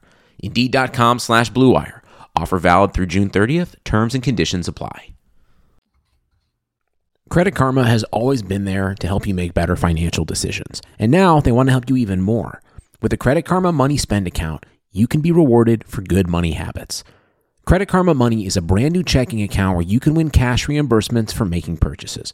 Indeed.com slash BlueWire. Offer valid through June 30th. Terms and conditions apply. Credit Karma has always been there to help you make better financial decisions, and now they want to help you even more. With the Credit Karma Money Spend account, you can be rewarded for good money habits. Credit Karma Money is a brand new checking account where you can win cash reimbursements for making purchases.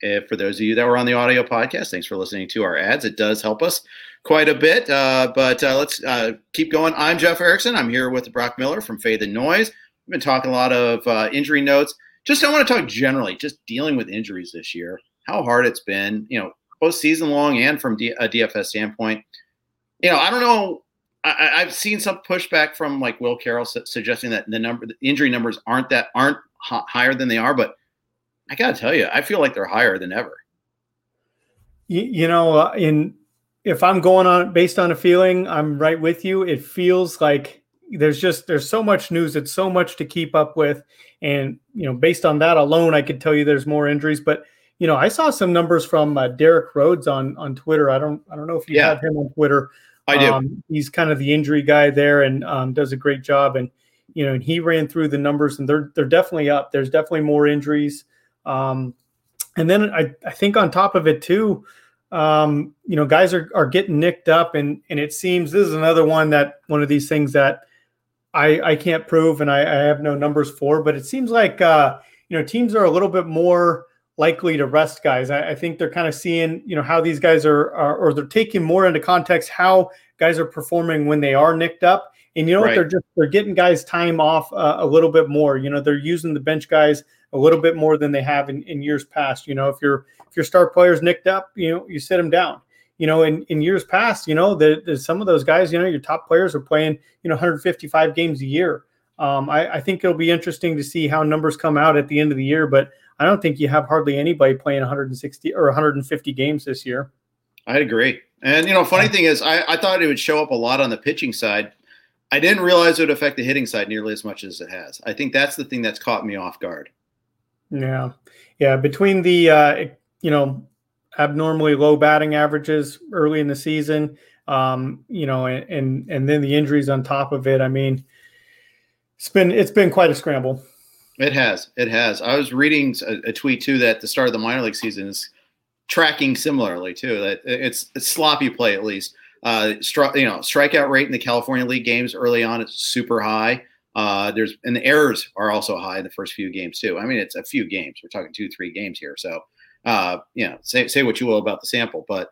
If for those of you that were on the audio podcast, thanks for listening to our ads. It does help us quite a bit. Uh, but uh, let's uh, keep going. I'm Jeff Erickson. I'm here with Brock Miller from Fade the Noise. We've been talking a lot of uh, injury notes. just I want to talk generally, just dealing with injuries this year, how hard it's been, you know, both season long and from D- a DFS standpoint. You know, I don't know. I, have seen some pushback from like Will Carroll su- suggesting that the number, the injury numbers aren't that aren't h- higher than they are, but I gotta tell you, I feel like they're higher than ever. You, you know, uh, in if I'm going on based on a feeling, I'm right with you. It feels like there's just there's so much news, it's so much to keep up with, and you know, based on that alone, I could tell you there's more injuries. But you know, I saw some numbers from uh, Derek Rhodes on on Twitter. I don't I don't know if you yeah. have him on Twitter. I do. Um, he's kind of the injury guy there and um, does a great job. And you know, and he ran through the numbers, and they're they're definitely up. There's definitely more injuries. Um, and then I I think on top of it too um, you know, guys are, are getting nicked up, and and it seems this is another one that one of these things that I I can't prove and I, I have no numbers for, but it seems like uh, you know teams are a little bit more likely to rest guys. I, I think they're kind of seeing you know how these guys are, are, or they're taking more into context how guys are performing when they are nicked up, and you know right. what they're just they're getting guys time off uh, a little bit more. You know they're using the bench guys a little bit more than they have in, in years past. You know if you're your star players nicked up, you know, you sit them down. You know, in, in years past, you know, the, some of those guys, you know, your top players are playing, you know, 155 games a year. Um, I, I think it'll be interesting to see how numbers come out at the end of the year, but I don't think you have hardly anybody playing 160 or 150 games this year. I agree. And you know, funny thing is, I, I thought it would show up a lot on the pitching side. I didn't realize it would affect the hitting side nearly as much as it has. I think that's the thing that's caught me off guard. Yeah, yeah. Between the uh, you know, abnormally low batting averages early in the season. Um, you know, and, and and then the injuries on top of it. I mean, it's been it's been quite a scramble. It has. It has. I was reading a, a tweet too that the start of the minor league season is tracking similarly too. That it's, it's sloppy play at least. Uh, stri- you know, strikeout rate in the California League games early on is super high. Uh, there's and the errors are also high in the first few games too. I mean, it's a few games. We're talking two, three games here. So uh, you know, say say what you will about the sample, but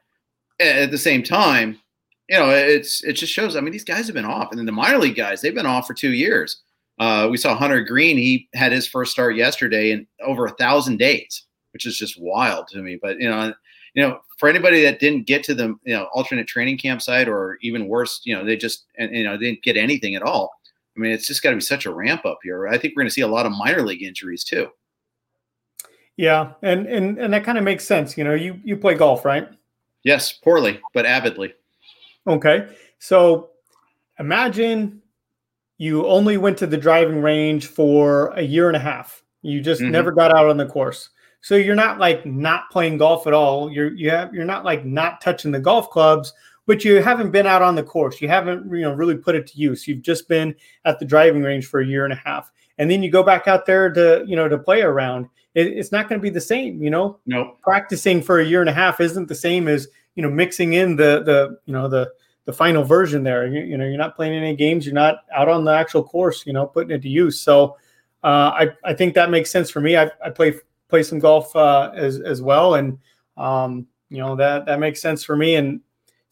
at the same time, you know, it's it just shows. I mean, these guys have been off, and then the minor league guys they've been off for two years. Uh, we saw Hunter Greene; he had his first start yesterday in over a thousand days, which is just wild to me. But you know, you know, for anybody that didn't get to the you know alternate training camp site, or even worse, you know, they just you know they didn't get anything at all. I mean, it's just got to be such a ramp up here. I think we're going to see a lot of minor league injuries too. Yeah, and and and that kind of makes sense. You know, you you play golf, right? Yes, poorly, but avidly. Okay. So imagine you only went to the driving range for a year and a half. You just mm-hmm. never got out on the course. So you're not like not playing golf at all. You're you have you're not like not touching the golf clubs, but you haven't been out on the course. You haven't you know really put it to use. You've just been at the driving range for a year and a half. And then you go back out there to, you know, to play around it, it's not going to be the same. You know, no practicing for a year and a half isn't the same as you know mixing in the the you know the the final version there. You, you know, you're not playing any games. You're not out on the actual course. You know, putting it to use. So uh, I I think that makes sense for me. I, I play play some golf uh, as as well, and um, you know that that makes sense for me. And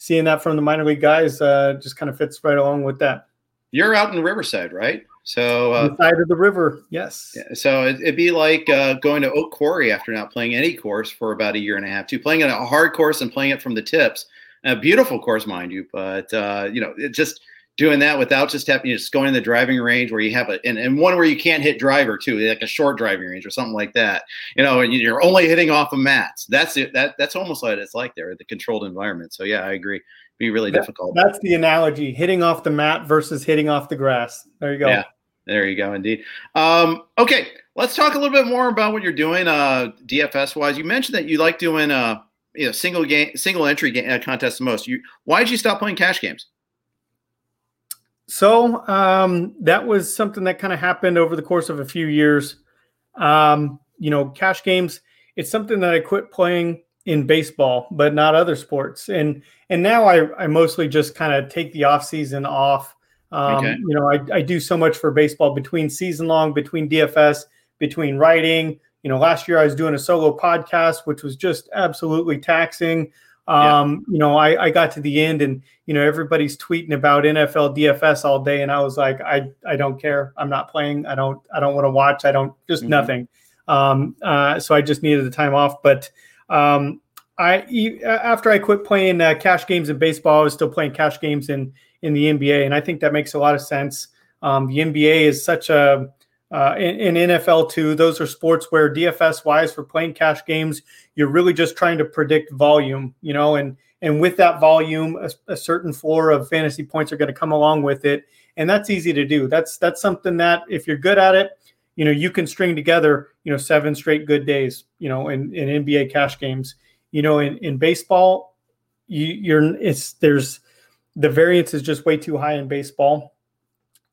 seeing that from the minor league guys uh, just kind of fits right along with that. You're out in Riverside, right? So uh, side of the river, yes. Yeah, so it, would be like uh, going to Oak Quarry after not playing any course for about a year and a half, to playing a hard course and playing it from the tips. A beautiful course, mind you, but uh, you know, it just doing that without just having you just going in the driving range where you have a and, and one where you can't hit driver too, like a short driving range or something like that. You know, and you're only hitting off of mats. That's it. That that's almost what it's like there, the controlled environment. So yeah, I agree. Be really that, difficult. That's the analogy: hitting off the mat versus hitting off the grass. There you go. Yeah. There you go, indeed. Um, okay, let's talk a little bit more about what you're doing uh, DFS wise. You mentioned that you like doing uh, you know single game, single entry game, uh, contests the most. You why did you stop playing cash games? So um, that was something that kind of happened over the course of a few years. Um, you know, cash games. It's something that I quit playing in baseball, but not other sports. And and now I, I mostly just kind of take the off season off um, okay. You know, I, I do so much for baseball between season long, between DFS, between writing. You know, last year I was doing a solo podcast, which was just absolutely taxing. Um, yeah. You know, I, I got to the end and, you know, everybody's tweeting about NFL DFS all day. And I was like, I, I don't care. I'm not playing. I don't, I don't want to watch. I don't, just mm-hmm. nothing. Um, uh, so I just needed the time off. But um, I after I quit playing uh, cash games in baseball, I was still playing cash games in in the NBA, and I think that makes a lot of sense. Um, the NBA is such a uh, in, in, NFL too. Those are sports where DFS wise for playing cash games, you're really just trying to predict volume, you know, and and with that volume, a, a certain floor of fantasy points are going to come along with it, and that's easy to do. That's that's something that if you're good at it, you know, you can string together, you know, seven straight good days, you know, in, in NBA cash games. You know, in, in baseball, you, you're it's there's the variance is just way too high in baseball.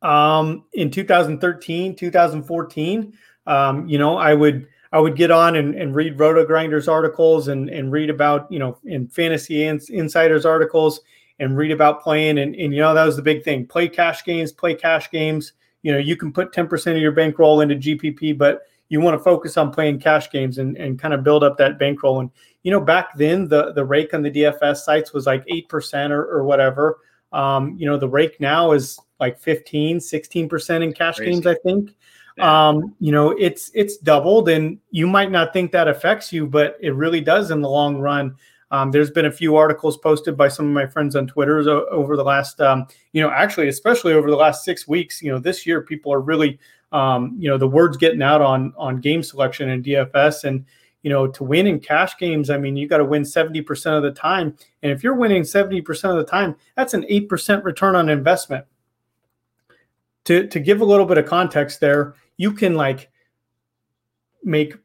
Um, in 2013, 2014, um, you know, I would I would get on and, and read RotoGrinders articles and, and read about, you know, in fantasy ins, insiders articles and read about playing. And, and, you know, that was the big thing play cash games, play cash games. You know, you can put 10% of your bankroll into GPP, but you want to focus on playing cash games and, and kind of build up that bankroll. And, you know, back then the, the rake on the DFS sites was like 8% or, or whatever. Um, you know, the rake now is like 15, 16% in cash Crazy. games, I think. Um, you know, it's it's doubled, and you might not think that affects you, but it really does in the long run. Um, there's been a few articles posted by some of my friends on Twitter over the last, um, you know, actually, especially over the last six weeks. You know, this year people are really, um, you know, the word's getting out on on game selection and DFS, and you know, to win in cash games, I mean, you got to win 70% of the time. And if you're winning 70% of the time, that's an 8% return on investment. To, to give a little bit of context there, you can like make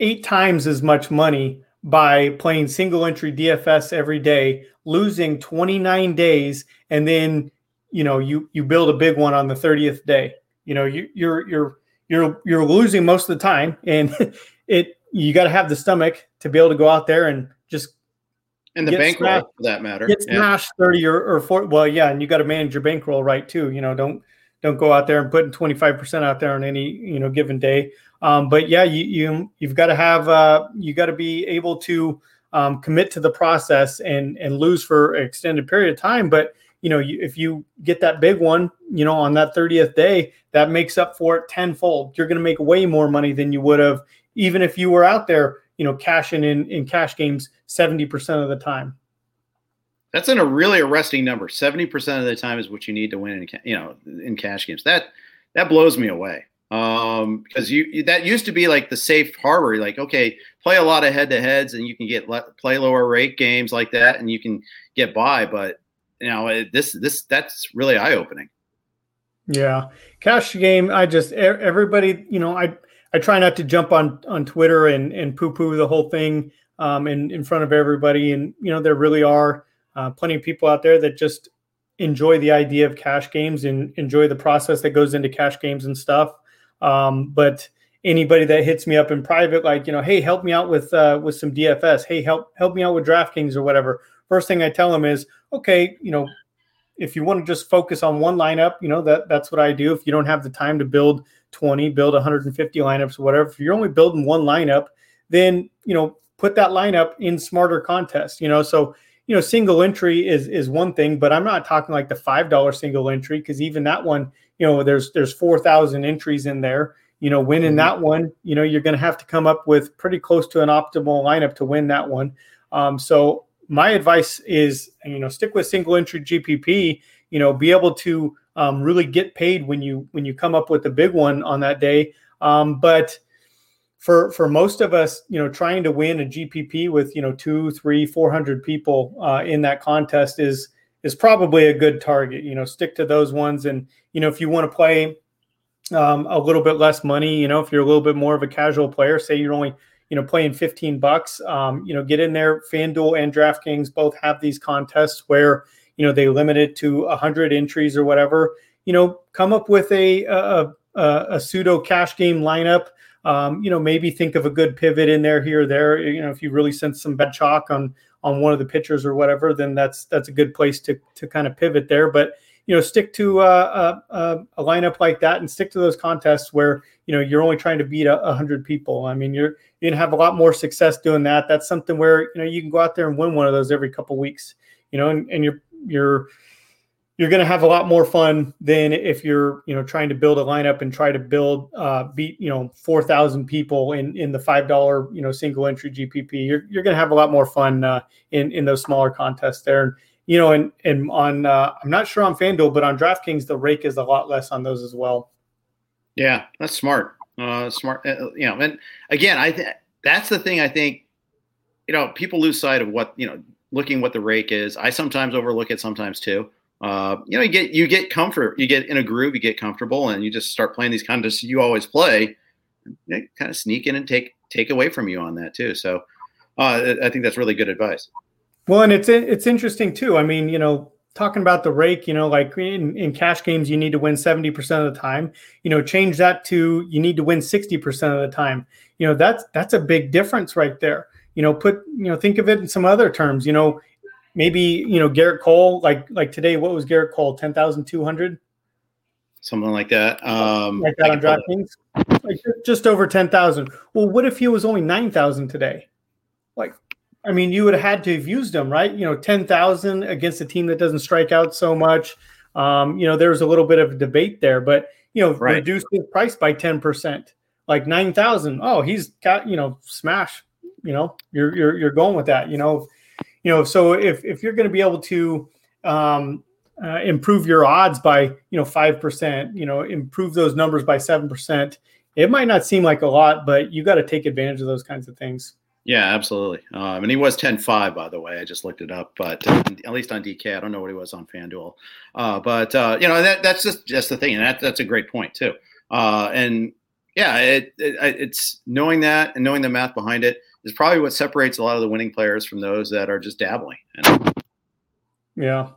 eight times as much money by playing single entry DFS every day, losing 29 days, and then you know you you build a big one on the 30th day. You know you you're you're you're you're losing most of the time, and it you got to have the stomach to be able to go out there and just and the bankroll for that matter get smashed yeah. 30 or, or 40 well yeah and you got to manage your bankroll right too you know don't don't go out there and putting 25% out there on any you know given day. Um, but yeah you, you you've got to have uh, you got to be able to um, commit to the process and and lose for an extended period of time. But you know you, if you get that big one you know on that 30th day that makes up for it tenfold. You're going to make way more money than you would have even if you were out there you know cashing in in cash games 70% of the time that's in a really arresting number. Seventy percent of the time is what you need to win in you know in cash games. That that blows me away um, because you that used to be like the safe harbor. Like okay, play a lot of head to heads and you can get play lower rate games like that and you can get by. But you know this this that's really eye opening. Yeah, cash game. I just everybody you know I I try not to jump on on Twitter and and poo poo the whole thing um, in in front of everybody and you know there really are uh, plenty of people out there that just enjoy the idea of cash games and enjoy the process that goes into cash games and stuff. Um, but anybody that hits me up in private, like you know, hey, help me out with uh, with some DFS. Hey, help help me out with DraftKings or whatever. First thing I tell them is, okay, you know, if you want to just focus on one lineup, you know that that's what I do. If you don't have the time to build 20, build 150 lineups whatever, if you're only building one lineup, then you know put that lineup in smarter contests. You know, so you know, single entry is is one thing, but I'm not talking like the five dollar single entry because even that one, you know, there's there's four thousand entries in there. You know, winning mm-hmm. that one, you know, you're going to have to come up with pretty close to an optimal lineup to win that one. Um, so my advice is, you know, stick with single entry GPP. You know, be able to um, really get paid when you when you come up with the big one on that day. Um, but for for most of us, you know, trying to win a GPP with you know two, three, four hundred people uh, in that contest is is probably a good target. You know, stick to those ones, and you know, if you want to play um, a little bit less money, you know, if you're a little bit more of a casual player, say you're only you know playing 15 bucks, um, you know, get in there. FanDuel and DraftKings both have these contests where you know they limit it to 100 entries or whatever. You know, come up with a a, a, a pseudo cash game lineup um, you know, maybe think of a good pivot in there here or there. You know, if you really sense some bad chalk on on one of the pitchers or whatever, then that's that's a good place to to kind of pivot there. But you know, stick to uh, a, uh, uh, a, lineup like that and stick to those contests where you know you're only trying to beat a, a hundred people. I mean, you're you're gonna have a lot more success doing that. That's something where you know you can go out there and win one of those every couple weeks. You know, and, and you're you're you're going to have a lot more fun than if you're you know trying to build a lineup and try to build uh, beat you know four thousand people in in the five dollar you know single entry GPP. You're you're going to have a lot more fun uh, in in those smaller contests there. And you know, and and on uh, I'm not sure on FanDuel, but on DraftKings the rake is a lot less on those as well. Yeah, that's smart. Uh, smart. Uh, you know, and again, I th- that's the thing. I think you know people lose sight of what you know looking what the rake is. I sometimes overlook it sometimes too uh, you know, you get you get comfort, you get in a groove, you get comfortable, and you just start playing these contests you always play. They kind of sneak in and take take away from you on that too. So, uh, I think that's really good advice. Well, and it's it's interesting too. I mean, you know, talking about the rake, you know, like in, in cash games, you need to win 70% of the time. You know, change that to you need to win 60% of the time. You know, that's that's a big difference right there. You know, put, you know, think of it in some other terms. You know, maybe you know Gerrit Cole, like like today, what was Gerrit Cole? Ten thousand two hundred, something like that. Um, like that on DraftKings, like just over ten thousand. Well, what if he was only nine thousand today? Like, I mean, you would have had to have used him, right? You know, ten thousand against a team that doesn't strike out so much. Um, you know, there was a little bit of a debate there, but you know, right. reduce his price by ten percent, like nine thousand. Oh, he's got you know, smash. You know, you're you're you're going with that. You know you know, so if if you're going to be able to um, uh, improve your odds by you know five percent, you know, improve those numbers by seven percent, it might not seem like a lot, but you got to take advantage of those kinds of things. Yeah, absolutely. Um, and he was 10-5, by the way. I just looked it up, but uh, at least on DK, I don't know what he was on FanDuel. Uh, but uh, you know that that's just just the thing, and that that's a great point too. Uh, and yeah, it, it, it's knowing that and knowing the math behind it is probably what separates a lot of the winning players from those that are just dabbling. Yeah.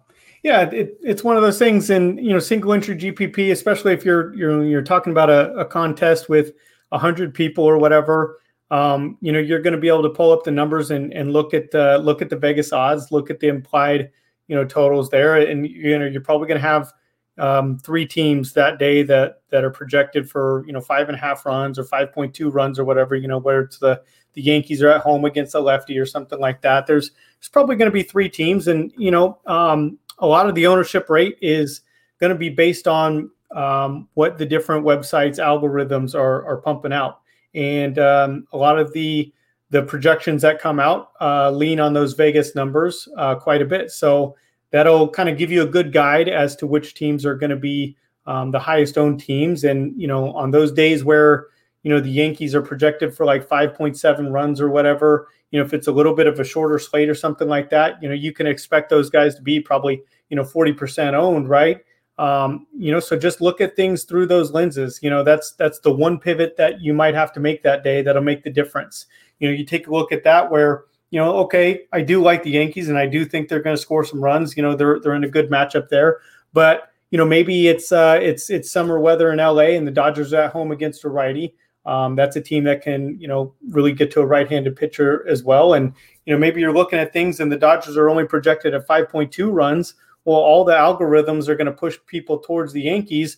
Yeah, it, it's one of those things, and you know, single entry GPP, especially if you're you're you're talking about a, a contest with hundred people or whatever, um, you know, you're going to be able to pull up the numbers and and look at the look at the Vegas odds, look at the implied you know totals there, and you know, you're probably going to have um, three teams that day that that are projected for you know five and a half runs or five point two runs or whatever, you know, where it's the the Yankees are at home against a lefty or something like that. There's there's probably going to be three teams, and you know, um, a lot of the ownership rate is going to be based on um, what the different websites algorithms are are pumping out, and um, a lot of the the projections that come out uh, lean on those Vegas numbers uh, quite a bit. So that'll kind of give you a good guide as to which teams are going to be um, the highest owned teams, and you know, on those days where you know the Yankees are projected for like 5.7 runs or whatever. You know, if it's a little bit of a shorter slate or something like that, you know, you can expect those guys to be probably you know 40% owned, right? Um, you know, so just look at things through those lenses. You know, that's that's the one pivot that you might have to make that day that'll make the difference. You know, you take a look at that where you know, okay, I do like the Yankees and I do think they're going to score some runs. You know, they're they're in a good matchup there, but you know, maybe it's uh, it's it's summer weather in LA and the Dodgers are at home against a righty. Um, that's a team that can, you know, really get to a right-handed pitcher as well. And you know, maybe you're looking at things, and the Dodgers are only projected at 5.2 runs. Well, all the algorithms are going to push people towards the Yankees.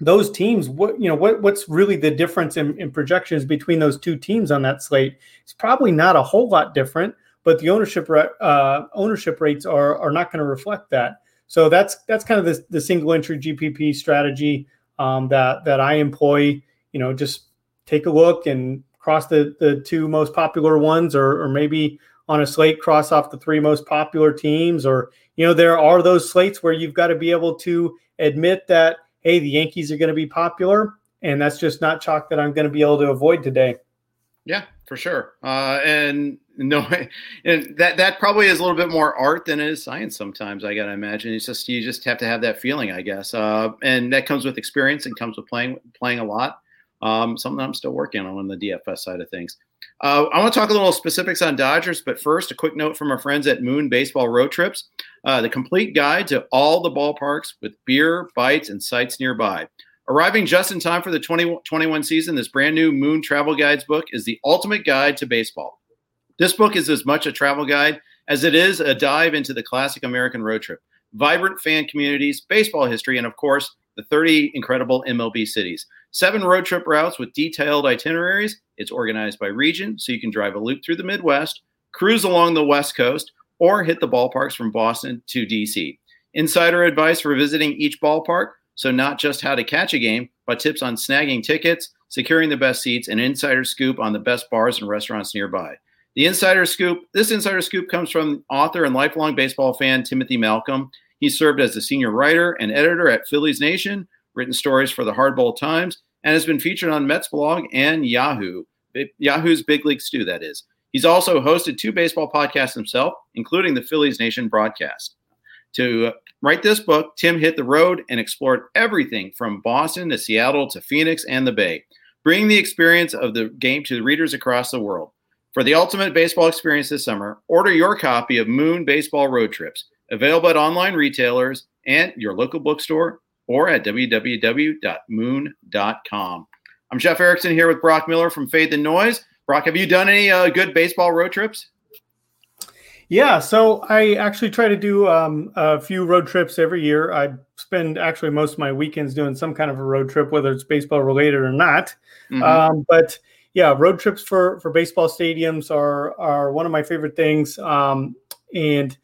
Those teams, what you know, what what's really the difference in, in projections between those two teams on that slate? It's probably not a whole lot different, but the ownership uh, ownership rates are are not going to reflect that. So that's that's kind of the, the single entry GPP strategy um, that that I employ. You know, just take a look and cross the, the two most popular ones or, or maybe on a slate cross off the three most popular teams or you know there are those slates where you've got to be able to admit that hey the yankees are going to be popular and that's just not chalk that i'm going to be able to avoid today. Yeah for sure. Uh, and no and that that probably is a little bit more art than it is science sometimes i gotta imagine. It's just you just have to have that feeling i guess. Uh, and that comes with experience and comes with playing playing a lot. Um, something I'm still working on on the DFS side of things. Uh, I want to talk a little specifics on Dodgers, but first, a quick note from our friends at Moon Baseball Road Trips uh, the complete guide to all the ballparks with beer, bites, and sites nearby. Arriving just in time for the 2021 season, this brand new Moon Travel Guides book is the ultimate guide to baseball. This book is as much a travel guide as it is a dive into the classic American road trip, vibrant fan communities, baseball history, and of course, the 30 incredible MLB cities. Seven road trip routes with detailed itineraries. It's organized by region, so you can drive a loop through the Midwest, cruise along the West Coast, or hit the ballparks from Boston to DC. insider advice for visiting each ballpark. So, not just how to catch a game, but tips on snagging tickets, securing the best seats, and insider scoop on the best bars and restaurants nearby. The insider scoop this insider scoop comes from author and lifelong baseball fan Timothy Malcolm. He served as a senior writer and editor at Phillies Nation, written stories for the Hardball Times, and has been featured on Mets blog and Yahoo. Yahoo's Big League Stew, that is. He's also hosted two baseball podcasts himself, including the Phillies Nation broadcast. To write this book, Tim hit the road and explored everything from Boston to Seattle to Phoenix and the Bay, bringing the experience of the game to the readers across the world. For the ultimate baseball experience this summer, order your copy of Moon Baseball Road Trips, available at online retailers and your local bookstore or at www.moon.com. I'm Jeff Erickson here with Brock Miller from Fade the Noise. Brock, have you done any uh, good baseball road trips? Yeah, so I actually try to do um, a few road trips every year. I spend actually most of my weekends doing some kind of a road trip, whether it's baseball related or not. Mm-hmm. Um, but yeah, road trips for for baseball stadiums are are one of my favorite things. Um, and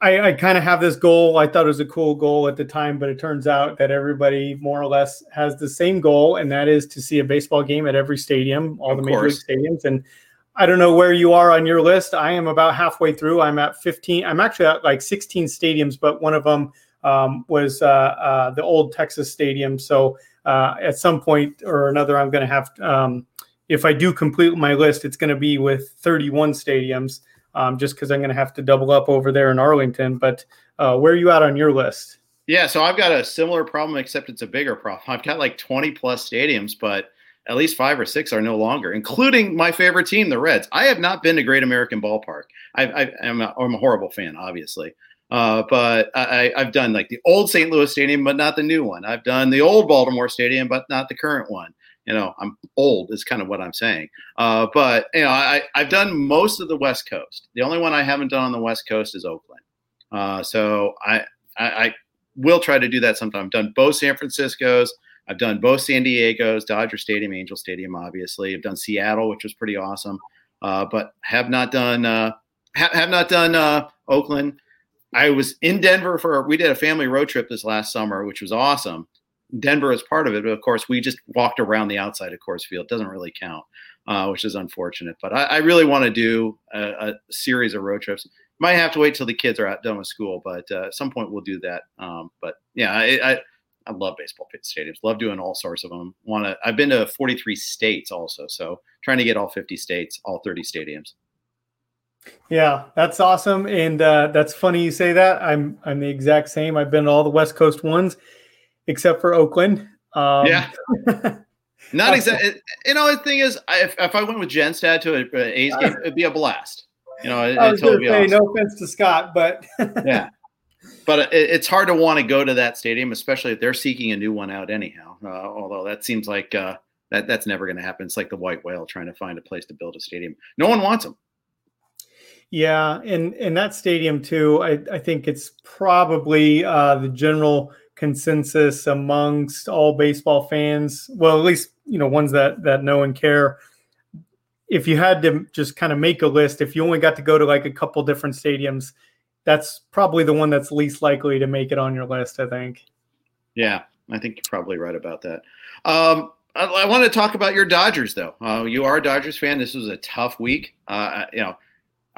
I, I kind of have this goal. I thought it was a cool goal at the time, but it turns out that everybody more or less has the same goal, and that is to see a baseball game at every stadium, all of the major league stadiums. And I don't know where you are on your list. I am about halfway through. I'm at 15. I'm actually at like 16 stadiums, but one of them um, was uh, uh, the old Texas Stadium. So uh, at some point or another, I'm going to have, um, if I do complete my list, it's going to be with 31 stadiums, um, just because I'm going to have to double up over there in Arlington. But uh, where are you at on your list? Yeah, so I've got a similar problem, except it's a bigger problem. I've got like 20 plus stadiums, but at least five or six are no longer, including my favorite team, the Reds. I have not been to Great American Ballpark. I, am a, I'm a horrible fan, obviously, uh, but I, I've done like the old St. Louis Stadium, but not the new one. I've done the old Baltimore Stadium, but not the current one. You know, I'm old is kind of what I'm saying. Uh, but you know, I, I've done most of the West Coast. The only one I haven't done on the West Coast is Oakland. Uh, so I, I, I will try to do that sometime. I've done both San Francisco's. I've done both San Diego's, Dodger Stadium, Angel Stadium, obviously. I've done Seattle, which was pretty awesome, uh, but have not done uh, ha- have not done uh, Oakland. I was in Denver for we did a family road trip this last summer, which was awesome. Denver is part of it, but of course we just walked around the outside of Coors Field. It doesn't really count, uh, which is unfortunate. But I, I really want to do a, a, series of road trips. Might have to wait till the kids are out done with school, but uh, at some point we'll do that. Um, but yeah, I, I I love baseball stadiums. Love doing all sorts of them. Want to? I've been to 43 states also, so trying to get all 50 states, all 30 stadiums. Yeah, that's awesome, and uh, that's funny you say that. I'm I'm the exact same. I've been to all the West Coast ones, except for Oakland. Um, yeah. Not exactly. You know, the thing is, if, if I went with Jenstad to an A's game, it'd be a blast. You know, it, I was totally say, awesome. no offense to Scott, but yeah, but it, it's hard to want to go to that stadium, especially if they're seeking a new one out anyhow. Uh, although that seems like uh, that that's never going to happen. It's like the white whale trying to find a place to build a stadium. No one wants them. Yeah, and and that stadium too. I I think it's probably uh, the general consensus amongst all baseball fans. Well, at least you know ones that that know and care. If you had to just kind of make a list, if you only got to go to like a couple different stadiums, that's probably the one that's least likely to make it on your list. I think. Yeah, I think you're probably right about that. Um, I, want to talk about your Dodgers, though. Uh, you are a Dodgers fan. This was a tough week. Uh, you know,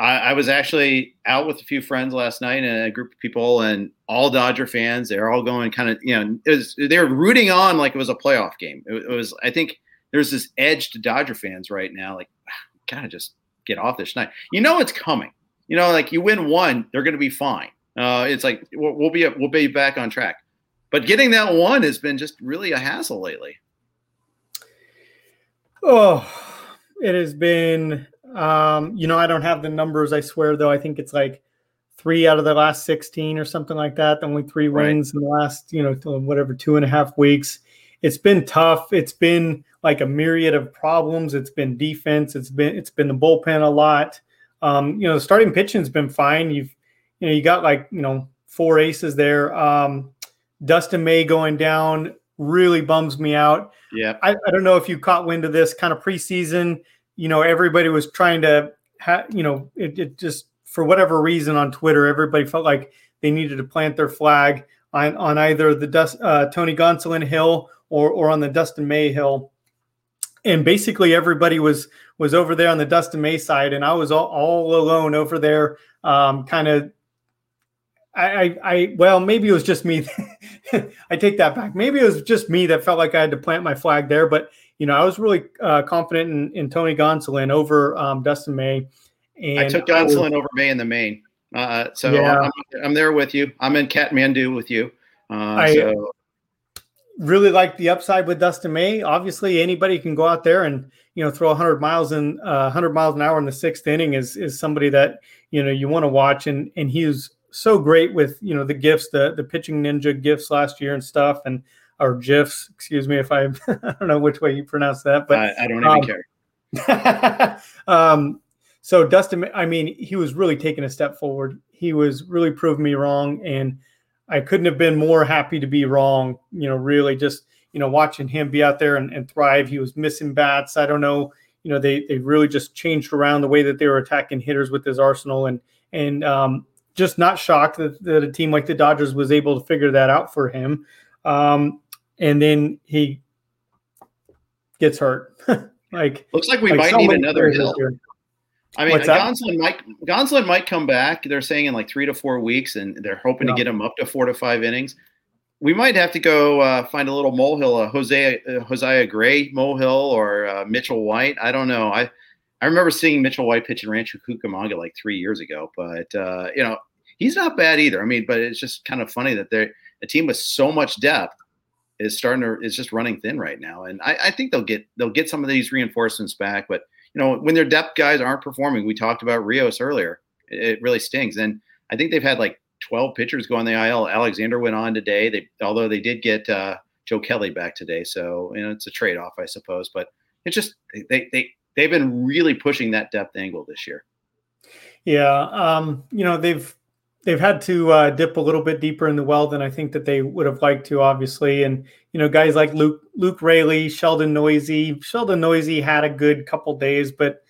I, I, was actually out with a few friends last night and a group of people, and all Dodger fans. They're all going kind of, you know, was, they were rooting on like it was a playoff game. It, it was, I think, there's this edge to Dodger fans right now. Like, gotta just get off this night. You know it's coming you know, like you win one, they're going to be fine. Uh, it's like we'll, we'll be we'll be back on track. But getting that one has been just really a hassle lately. Oh, it has been. Um, you know, I don't have the numbers. I swear, though. I think it's like three out of the last sixteen or something like that. Only three wins right. in the last, you know, whatever two and a half weeks. It's been tough. It's been like a myriad of problems. It's been defense. It's been it's been the bullpen a lot. Um, you know, starting pitching's been fine. You've, you know, you got like, you know, four aces there. Um, Dustin May going down really bums me out. Yeah. I, I don't know if you caught wind of this kind of preseason. You know, everybody was trying to, ha- you know, it, it just for whatever reason on Twitter, everybody felt like they needed to plant their flag on, on either the Dust, uh, Tony Gonsolin hill or, or on the Dustin May hill. And basically everybody was was over there on the Dustin May side, and I was all, all alone over there, um, kind of I, I, I, well, maybe it was just me. I take that back. Maybe it was just me that felt like I had to plant my flag there. But you know, I was really uh, confident in, in Tony Gonsolin over um, Dustin May. And I took Gonsolin over May in the main. Uh, so yeah. I'm, I'm, there with you. I'm in Kathmandu with you. Uh, I so. really like the upside with Dustin May. Obviously, anybody can go out there and you know throw 100 miles in uh, 100 miles an hour in the sixth inning is is somebody that you know you want to watch. And and he's so great with you know the gifts, the the pitching ninja gifts last year and stuff, and or gifs. Excuse me if I I don't know which way you pronounce that, but I, I don't even um, care. um, so Dustin, I mean, he was really taking a step forward. He was really proving me wrong, and I couldn't have been more happy to be wrong. You know, really just you know watching him be out there and, and thrive. He was missing bats. I don't know. You know, they they really just changed around the way that they were attacking hitters with his arsenal, and and um, just not shocked that, that a team like the Dodgers was able to figure that out for him. Um, and then he gets hurt. like looks like we like might need another hill. I mean, Gonsolin might Gonsolin might come back. They're saying in like three to four weeks, and they're hoping yeah. to get him up to four to five innings. We might have to go uh, find a little molehill, a Jose uh, Josiah Gray molehill, or uh, Mitchell White. I don't know. I I remember seeing Mitchell White pitch in Rancho Cucamonga like three years ago, but uh, you know he's not bad either. I mean, but it's just kind of funny that they're a team with so much depth is starting to is just running thin right now, and I, I think they'll get they'll get some of these reinforcements back. But you know when their depth guys aren't performing, we talked about Rios earlier. It, it really stings, and I think they've had like 12 pitchers go on the IL. Alexander went on today. They although they did get uh, Joe Kelly back today, so you know it's a trade off, I suppose. But it's just they they they've been really pushing that depth angle this year. Yeah, um, you know they've they've had to uh, dip a little bit deeper in the well than I think that they would have liked to, obviously. And you know, guys like Luke Luke Raley, Sheldon Neuse. Sheldon Neuse had a good couple days, but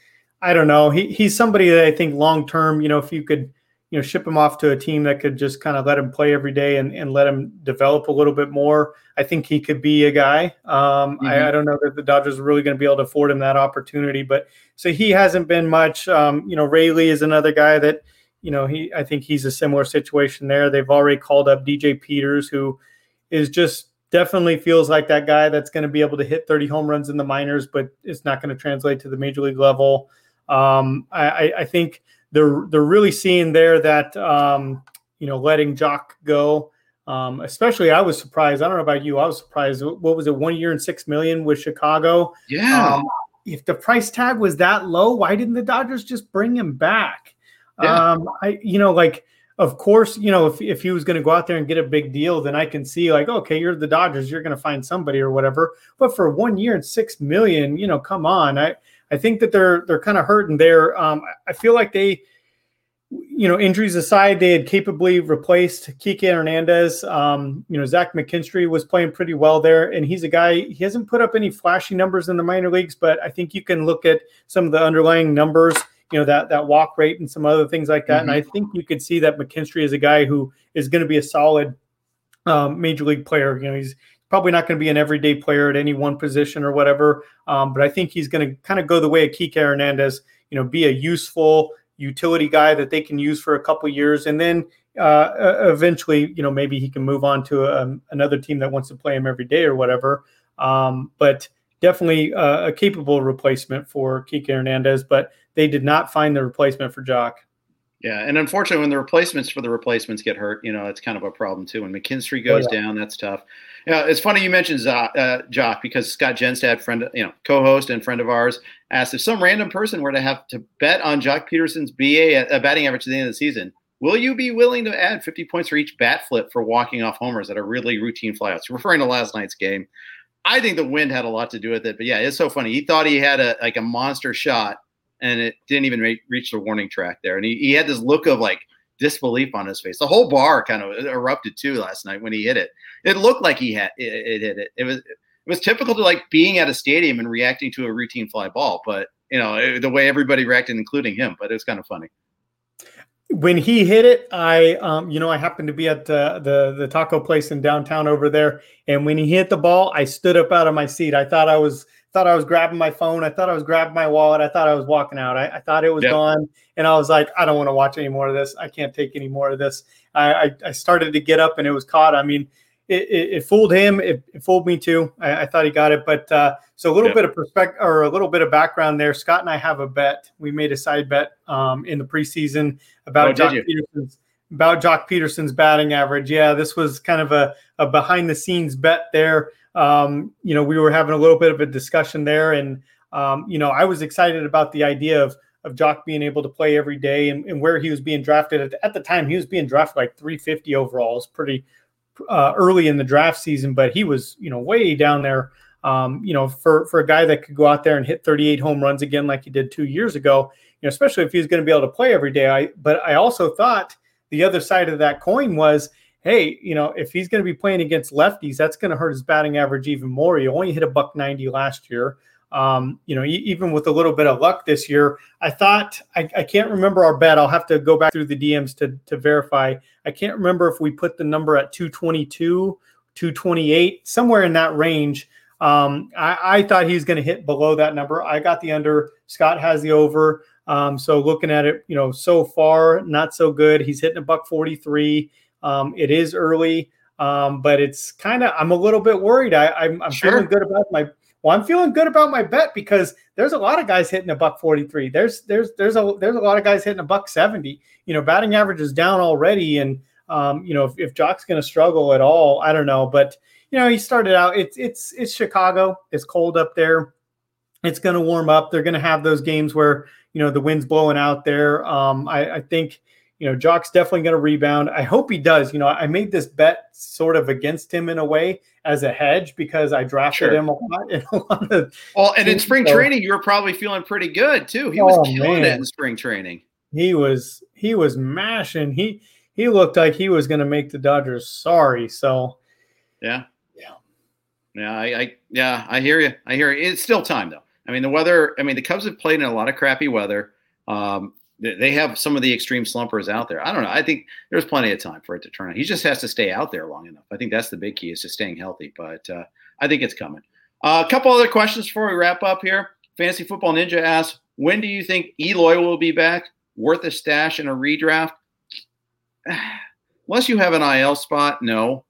I don't know. He he's somebody that I think long term, you know, if you could you know ship him off to a team that could just kind of let him play every day and, and let him develop a little bit more i think he could be a guy um, mm-hmm. I, I, don't know that the dodgers are really going to be able to afford him that opportunity but so he hasn't been much um, you know Raley is another guy that you know he i think he's a similar situation there they've already called up dj peters who is just definitely feels like that guy that's going to be able to hit 30 home runs in the minors but it's not going to translate to the major league level um, I, I think they're they're really seeing there that um, you know letting Joc go. Um, especially, I was surprised. I don't know about you. I was surprised. What was it? One year and six million with Chicago. Yeah. Um, if the price tag was that low, why didn't the Dodgers just bring him back? Yeah. Um, I, you know, like, of course, you know, if, if he was going to go out there and get a big deal, then I can see like, okay, you're the Dodgers, you're going to find somebody or whatever. But for one year and six million, you know, come on. I, I think that they're they're kind of hurting there. Um, I feel like they, you know, injuries aside, they had capably replaced Kike Hernandez. Um, you know, Zach McKinstry was playing pretty well there, and he's a guy. He hasn't put up any flashy numbers in the minor leagues, but I think you can look at some of the underlying numbers. You know that that walk rate and some other things like that, mm-hmm. and I think you could see that McKinstry is a guy who is going to be a solid um, major league player. You know, he's probably not going to be an everyday player at any one position or whatever. Um, but I think he's going to kind of go the way of Kike Hernandez, you know, be a useful utility guy that they can use for a couple years. And then uh, eventually, you know, maybe he can move on to a, um, another team that wants to play him every day or whatever. Um, but definitely uh, a capable replacement for Kike Hernandez, but they did not find the replacement for Joc. Yeah, and unfortunately, when the replacements for the replacements get hurt, you know, it's kind of a problem too. When McKinstry goes oh, yeah. down, that's tough. Yeah, it's funny you mentioned uh, Joc because Scott Jenstad, friend, you know, co-host and friend of ours, asked if some random person were to have to bet on Joc Pederson's BA uh, batting average at the end of the season, will you be willing to add 50 points for each bat flip for walking off homers that are really routine flyouts? Referring to last night's game, I think the wind had a lot to do with it. But yeah, it's so funny. He thought he had a like a monster shot and it didn't even make, reach the warning track there. And he, he had this look of like disbelief on his face. The whole bar kind of erupted too last night when he hit it. It looked like he had it, it hit it. It was it was typical to like being at a stadium and reacting to a routine fly ball, but you know the way everybody reacted, including him. But it was kind of funny. when he hit it, I, um, you know, I happened to be at the, the taco place in downtown over there, and when he hit the ball, I stood up out of my seat. I thought I was thought I was grabbing my phone. I thought I was grabbing my wallet. I thought I was walking out. I, I thought it was gone, and I was like, I don't want to watch any more of this. I can't take any more of this. I, I, I started to get up, and it was caught. I mean, it, it, it fooled him. It, it, fooled me too. I, I, thought he got it, but uh, so a little bit of perspective or a little bit of background there. Scott and I have a bet. We made a side bet um, in the preseason about oh, Joc Pederson's about Joc Pederson's batting average. Yeah, this was kind of a, a behind the scenes bet there. Um, you know, we were having a little bit of a discussion there, and um, you know, I was excited about the idea of of Joc being able to play every day and, and where he was being drafted at, at, the time. He was being drafted like 350 overall. It's pretty uh, early in the draft season, but he was, you know, way down there. Um, you know, for for a guy that could go out there and hit 38 home runs again like he did two years ago, you know, especially if he was going to be able to play every day. I but I also thought the other side of that coin was, hey, you know, if he's going to be playing against lefties, that's going to hurt his batting average even more. He only hit a buck 90 last year. Um, you know, even with a little bit of luck this year, I thought I, I, can't remember our bet. I'll have to go back through the DMs to to verify. I can't remember if we put the number at 222, 228, somewhere in that range. Um, I, I, thought he was going to hit below that number. I got the under. Scott has the over. Um, so looking at it, you know, so far not so good. He's hitting a buck 43. Um, it is early, um, but it's kind of I'm a little bit worried. I, am sure. feeling good about my well, I'm feeling good about my bet because there's a lot of guys hitting a buck 43. There's there's there's a there's a lot of guys hitting a buck 70. You know, batting average is down already, and um, you know if, if Joc's going to struggle at all, I don't know. But you know, he started out. It's it's it's Chicago. It's cold up there. It's going to warm up. They're going to have those games where you know the wind's blowing out there. Um, I, I think you know, Joc's definitely going to rebound. I hope he does. You know, I made this bet sort of against him in a way as a hedge because I drafted sure. him a lot in a lot of. Well, and in spring so, training, you were probably feeling pretty good too. He was oh, killing man. it in spring training. He was he was mashing. He he looked like he was going to make the Dodgers sorry. So, yeah, yeah, yeah. I, I yeah, I hear you. I hear you. It's still time though. I mean, the weather. I mean, the Cubs have played in a lot of crappy weather. Um, they have some of the extreme slumpers out there. I don't know. I think there's plenty of time for it to turn on. He just has to stay out there long enough. I think that's the big key is just staying healthy. But uh, I think it's coming. Uh, a couple other questions before we wrap up here. Fantasy Football Ninja asks, when do you think Eloy will be back? Worth a stash in a redraft? Unless you have an IL spot, no.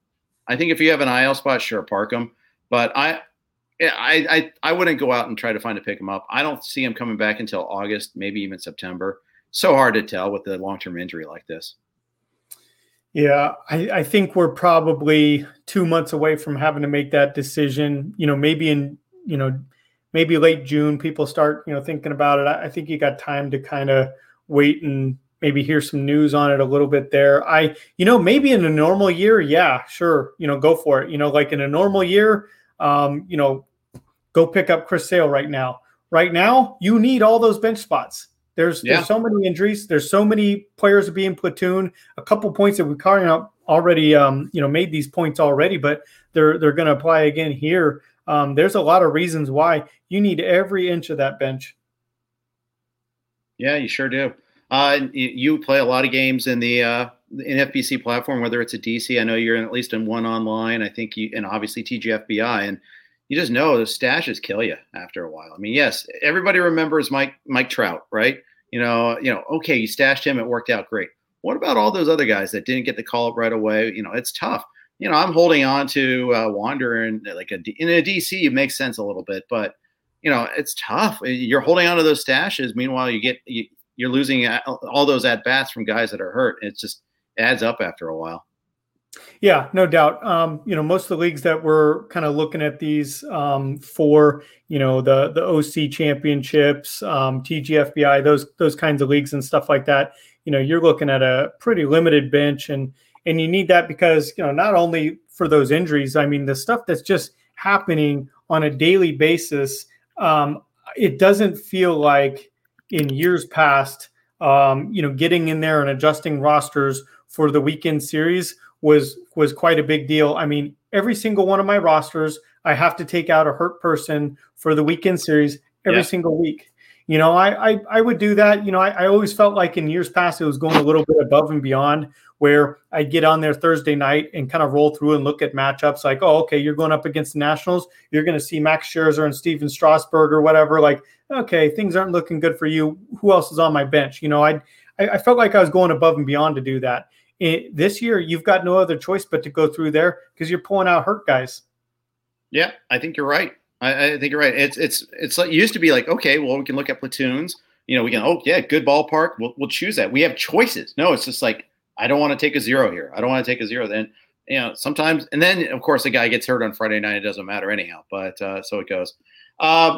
I think if you have an IL spot, sure, park him. But I, I, I, I wouldn't go out and try to find a pick him up. I don't see him coming back until August, maybe even September so hard to tell with a long term injury like this. Yeah, I, I, think we're probably two months away from having to make that decision. You know, maybe in you know, maybe late June, people start you know thinking about it. I, I think you got time to kind of wait and maybe hear some news on it a little bit there. I, you know, maybe in a normal year, yeah, sure, you know, go for it. You know, like in a normal year, um, you know, go pick up Chris Sale right now. Right now, you need all those bench spots. There's yeah. there's so many injuries. There's so many players being platoon. A couple points that we kind of already um, you know made these points already, but they're they're going to apply again here. Um, there's a lot of reasons why you need every inch of that bench. Yeah, you sure do. Uh, you play a lot of games in the uh, NFBC platform, whether it's a DC. I know you're in, at least in one online. I think you, and obviously TGFBI, and you just know the stashes kill you after a while. I mean, yes, everybody remembers Mike Mike Trout, right? You know, you know, okay, you stashed him, it worked out great. What about all those other guys that didn't get the call up right away? You know, it's tough. You know, I'm holding on to uh, Wander and like a in a DC, it makes sense a little bit, but you know, it's tough. You're holding on to those stashes. Meanwhile, you get you, you're losing all those at bats from guys that are hurt. It just adds up after a while. Yeah, no doubt. Um, you know, most of the leagues that we're kind of looking at these um, for, you know, the the OC championships, um, TGFBI, those those kinds of leagues and stuff like that. You know, you're looking at a pretty limited bench, and and you need that because you know not only for those injuries. I mean, the stuff that's just happening on a daily basis. Um, it doesn't feel like in years past, um, you know, getting in there and adjusting rosters for the weekend series was was quite a big deal. I mean, every single one of my rosters, I have to take out a hurt person for the weekend series every yeah. single week. you know, I, I, I would do that. You know, I, I always felt like in years past it was going a little bit above and beyond where I'd get on there Thursday night and kind of roll through and look at matchups like, oh, okay, you're going up against the Nationals. You're going to see Max Scherzer and Stephen Strasburg or whatever. Like, okay, things aren't looking good for you. Who else is on my bench? You know, I I felt like I was going above and beyond to do that. It, this year, you've got no other choice but to go through there because you're pulling out hurt guys. Yeah, I think you're right. I, I, think you're right. It's it's it's like it used to be like okay, well we can look at platoons. You know, we can oh yeah, good ballpark. We'll we'll choose that. We have choices. No, it's just like I don't want to take a zero here. I don't want to take a zero. Then you know sometimes, and then of course the guy gets hurt on Friday night. It doesn't matter anyhow. But uh, so it goes. Uh,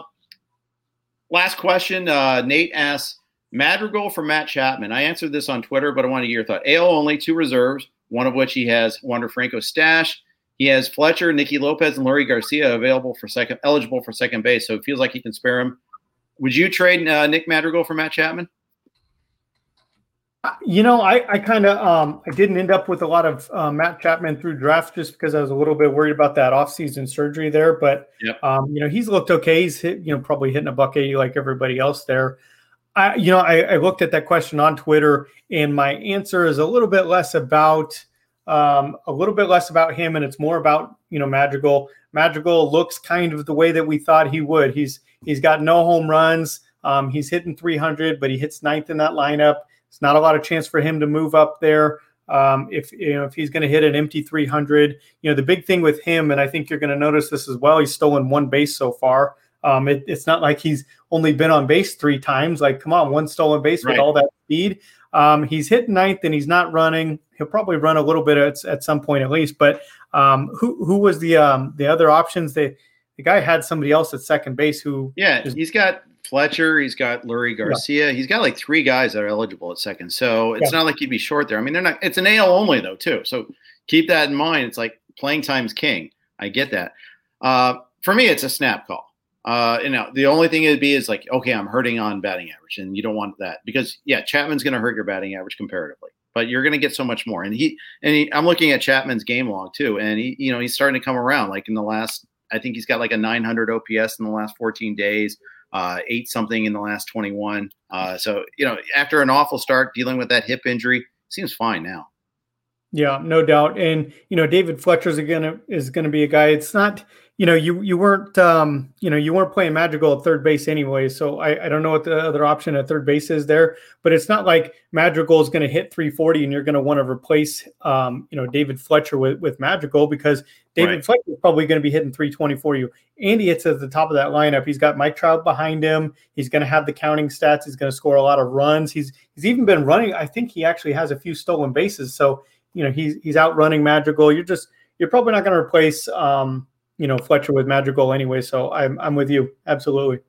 last question. Uh, Nate asks Madrigal for Matt Chapman. I answered this on Twitter, but I want to get your thought. AL only two reserves, one of which he has Wander Franco stash. He has Fletcher, Nicky Lopez, and Leury Garcia available for second, eligible for second base. So it feels like he can spare him. Would you trade uh, Nick Madrigal for Matt Chapman? You know, I, I kind of um, I didn't end up with a lot of uh, Matt Chapman through draft just because I was a little bit worried about that offseason surgery there. But yep. um, you know, he's looked okay. He's hit, you know, probably hitting a buck eighty like everybody else there. I, you know, I, I looked at that question on Twitter, and my answer is a little bit less about um, a little bit less about him, and it's more about you know Madrigal. Madrigal looks kind of the way that we thought he would. He's he's got no home runs. Um, he's hitting 300, but he hits ninth in that lineup. It's not a lot of chance for him to move up there. Um, if you know if he's going to hit an empty 300, you know the big thing with him, and I think you're going to notice this as well. He's stolen one base so far. Um, it, it's not like he's only been on base three times. Like, come on, one stolen base right. with all that speed. Um, he's hit ninth and he's not running. He'll probably run a little bit at, at some point at least. But um, who who was the um, the other options? The the guy had somebody else at second base who. Yeah, is, he's got Fletcher. He's got Leury Garcia. Yeah. He's got like three guys that are eligible at second. So it's yeah. not like he'd be short there. I mean, they're not. It's an AL only though too. So keep that in mind. It's like playing time's king. I get that. Uh, for me, it's a snap call. Uh, you know, the only thing it'd be is like, okay, I'm hurting on batting average, and you don't want that because yeah, Chapman's going to hurt your batting average comparatively, but you're going to get so much more. And he and he, I'm looking at Chapman's game log too, and he, you know, he's starting to come around. Like in the last, I think he's got like a 900 OPS in the last 14 days, uh, eight something in the last 21. Uh, so you know, after an awful start dealing with that hip injury, seems fine now. Yeah, no doubt. And you know, David Fletcher's gonna is gonna be a guy. It's not you know, you you weren't um, you know you weren't playing Madrigal at third base anyway. So I, I don't know what the other option at third base is there, but it's not like Madrigal is going to hit 340 and you're going to want to replace um, you know David Fletcher with with Madrigal because David right. Fletcher is probably going to be hitting 320 for you. Andy hits at the top of that lineup. He's got Mike Trout behind him. He's going to have the counting stats. He's going to score a lot of runs. He's he's even been running. I think he actually has a few stolen bases. So you know he's he's out running Madrigal. You're just you're probably not going to replace um, you know Fletcher with Madrigal anyway. So I'm I'm with you absolutely.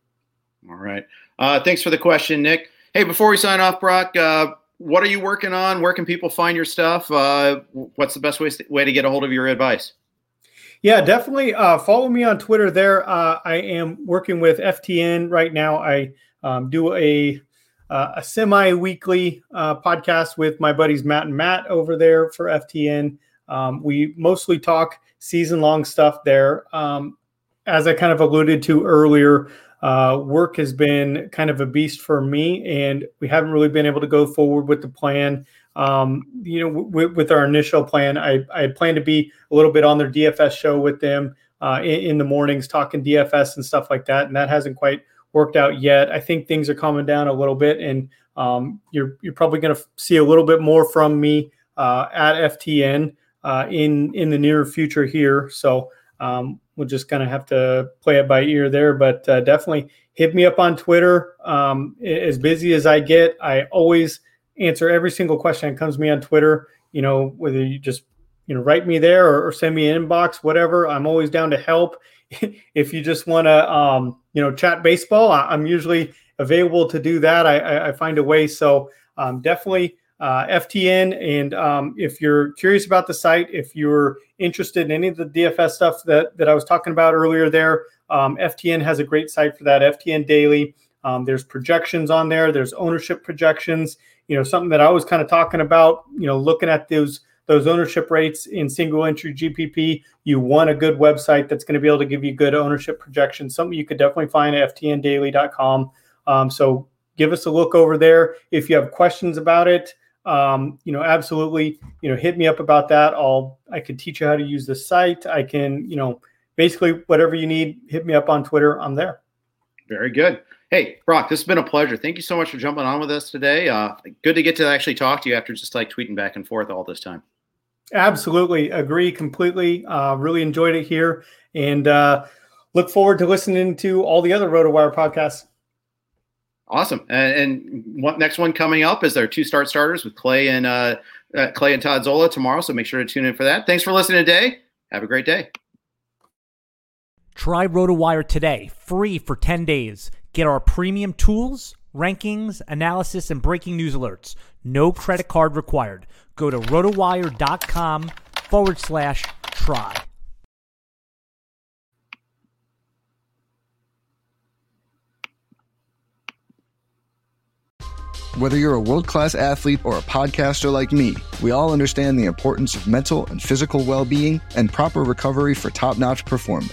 All right. Uh, thanks for the question, Nick. Hey, before we sign off, Brock, uh, what are you working on? Where can people find your stuff? Uh, what's the best way way to get a hold of your advice? Yeah, definitely uh, follow me on Twitter. There, uh, I am working with FTN right now. I um, do a uh, a semi-weekly podcast with my buddies Matt and Matt over there for FTN. Um, we mostly talk season long stuff there. Um, as I kind of alluded to earlier, uh, work has been kind of a beast for me, and we haven't really been able to go forward with the plan. Um, you know, w- with our initial plan, I, I planned to be a little bit on their DFS show with them uh, in, in, the mornings, talking DFS and stuff like that, and that hasn't quite worked out yet. I think things are calming down a little bit, and um, you're you're probably going to f- see a little bit more from me uh, at FTN uh, in in the near future here. So um, we'll just kind of have to play it by ear there. But uh, definitely hit me up on Twitter. Um, as busy as I get, I always answer every single question that comes to me on Twitter. You know, whether you just you know write me there or, or send me an inbox, whatever. I'm always down to help. if you just want to um, you know chat baseball, I, am usually available to do that. I, I, I find a way. So um, definitely uh, FTN. And um, if you're curious about the site, if you're interested in any of the DFS stuff that, that I was talking about earlier there, um, FTN has a great site for that, FTN Daily. Um, there's projections on there, there's ownership projections. You know, something that I was kind of talking about, you know, looking at those those ownership rates in single entry GPP, you want a good website that's going to be able to give you good ownership projections. Something you could definitely find at ftndaily.com. Um, so give us a look over there. If you have questions about it, um, you know, absolutely, you know, hit me up about that. I'll, I can teach you how to use the site. I can, you know, basically whatever you need, hit me up on Twitter. I'm there. Very good. Hey, Brock, this has been a pleasure. Thank you so much for jumping on with us today. Uh, good to get to actually talk to you after just like tweeting back and forth all this time. Absolutely. Agree completely. Uh, really enjoyed it here and uh, look forward to listening to all the other RotoWire podcasts. Awesome. And, and what next one coming up is our two start starters with Clay and uh, uh, Clay and Todd Zola tomorrow. So make sure to tune in for that. Thanks for listening today. Have a great day. Try RotoWire today, free for 10 days. Get our premium tools, rankings, analysis, and breaking news alerts. No credit card required. Go to rotowire.com forward slash try. Whether you're a world class athlete or a podcaster like me, we all understand the importance of mental and physical well being and proper recovery for top notch performance.